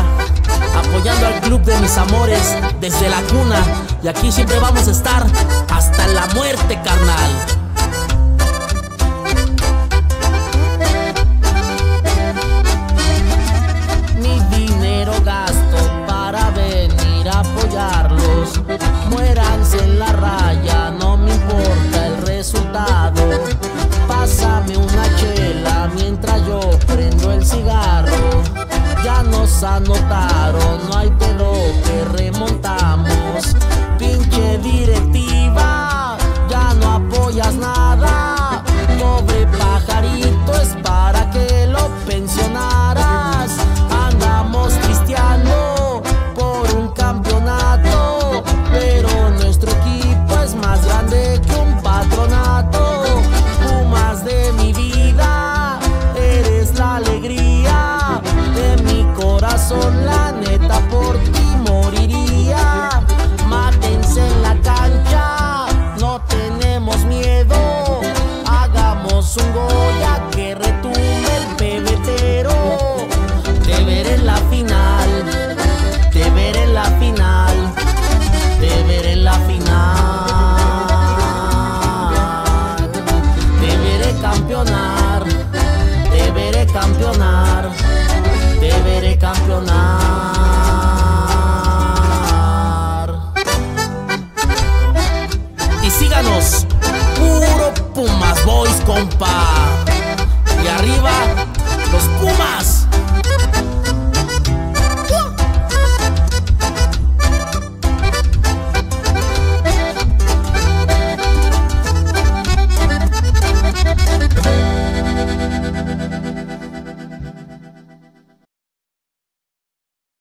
apoyando al club de mis amores desde la cuna. Y aquí siempre vamos a estar hasta la muerte, carnal. Mi dinero gasto para venir a apoyarlos. Muéranse en la raya, anotaron, no hay pedo que remontamos. Pinche directiva,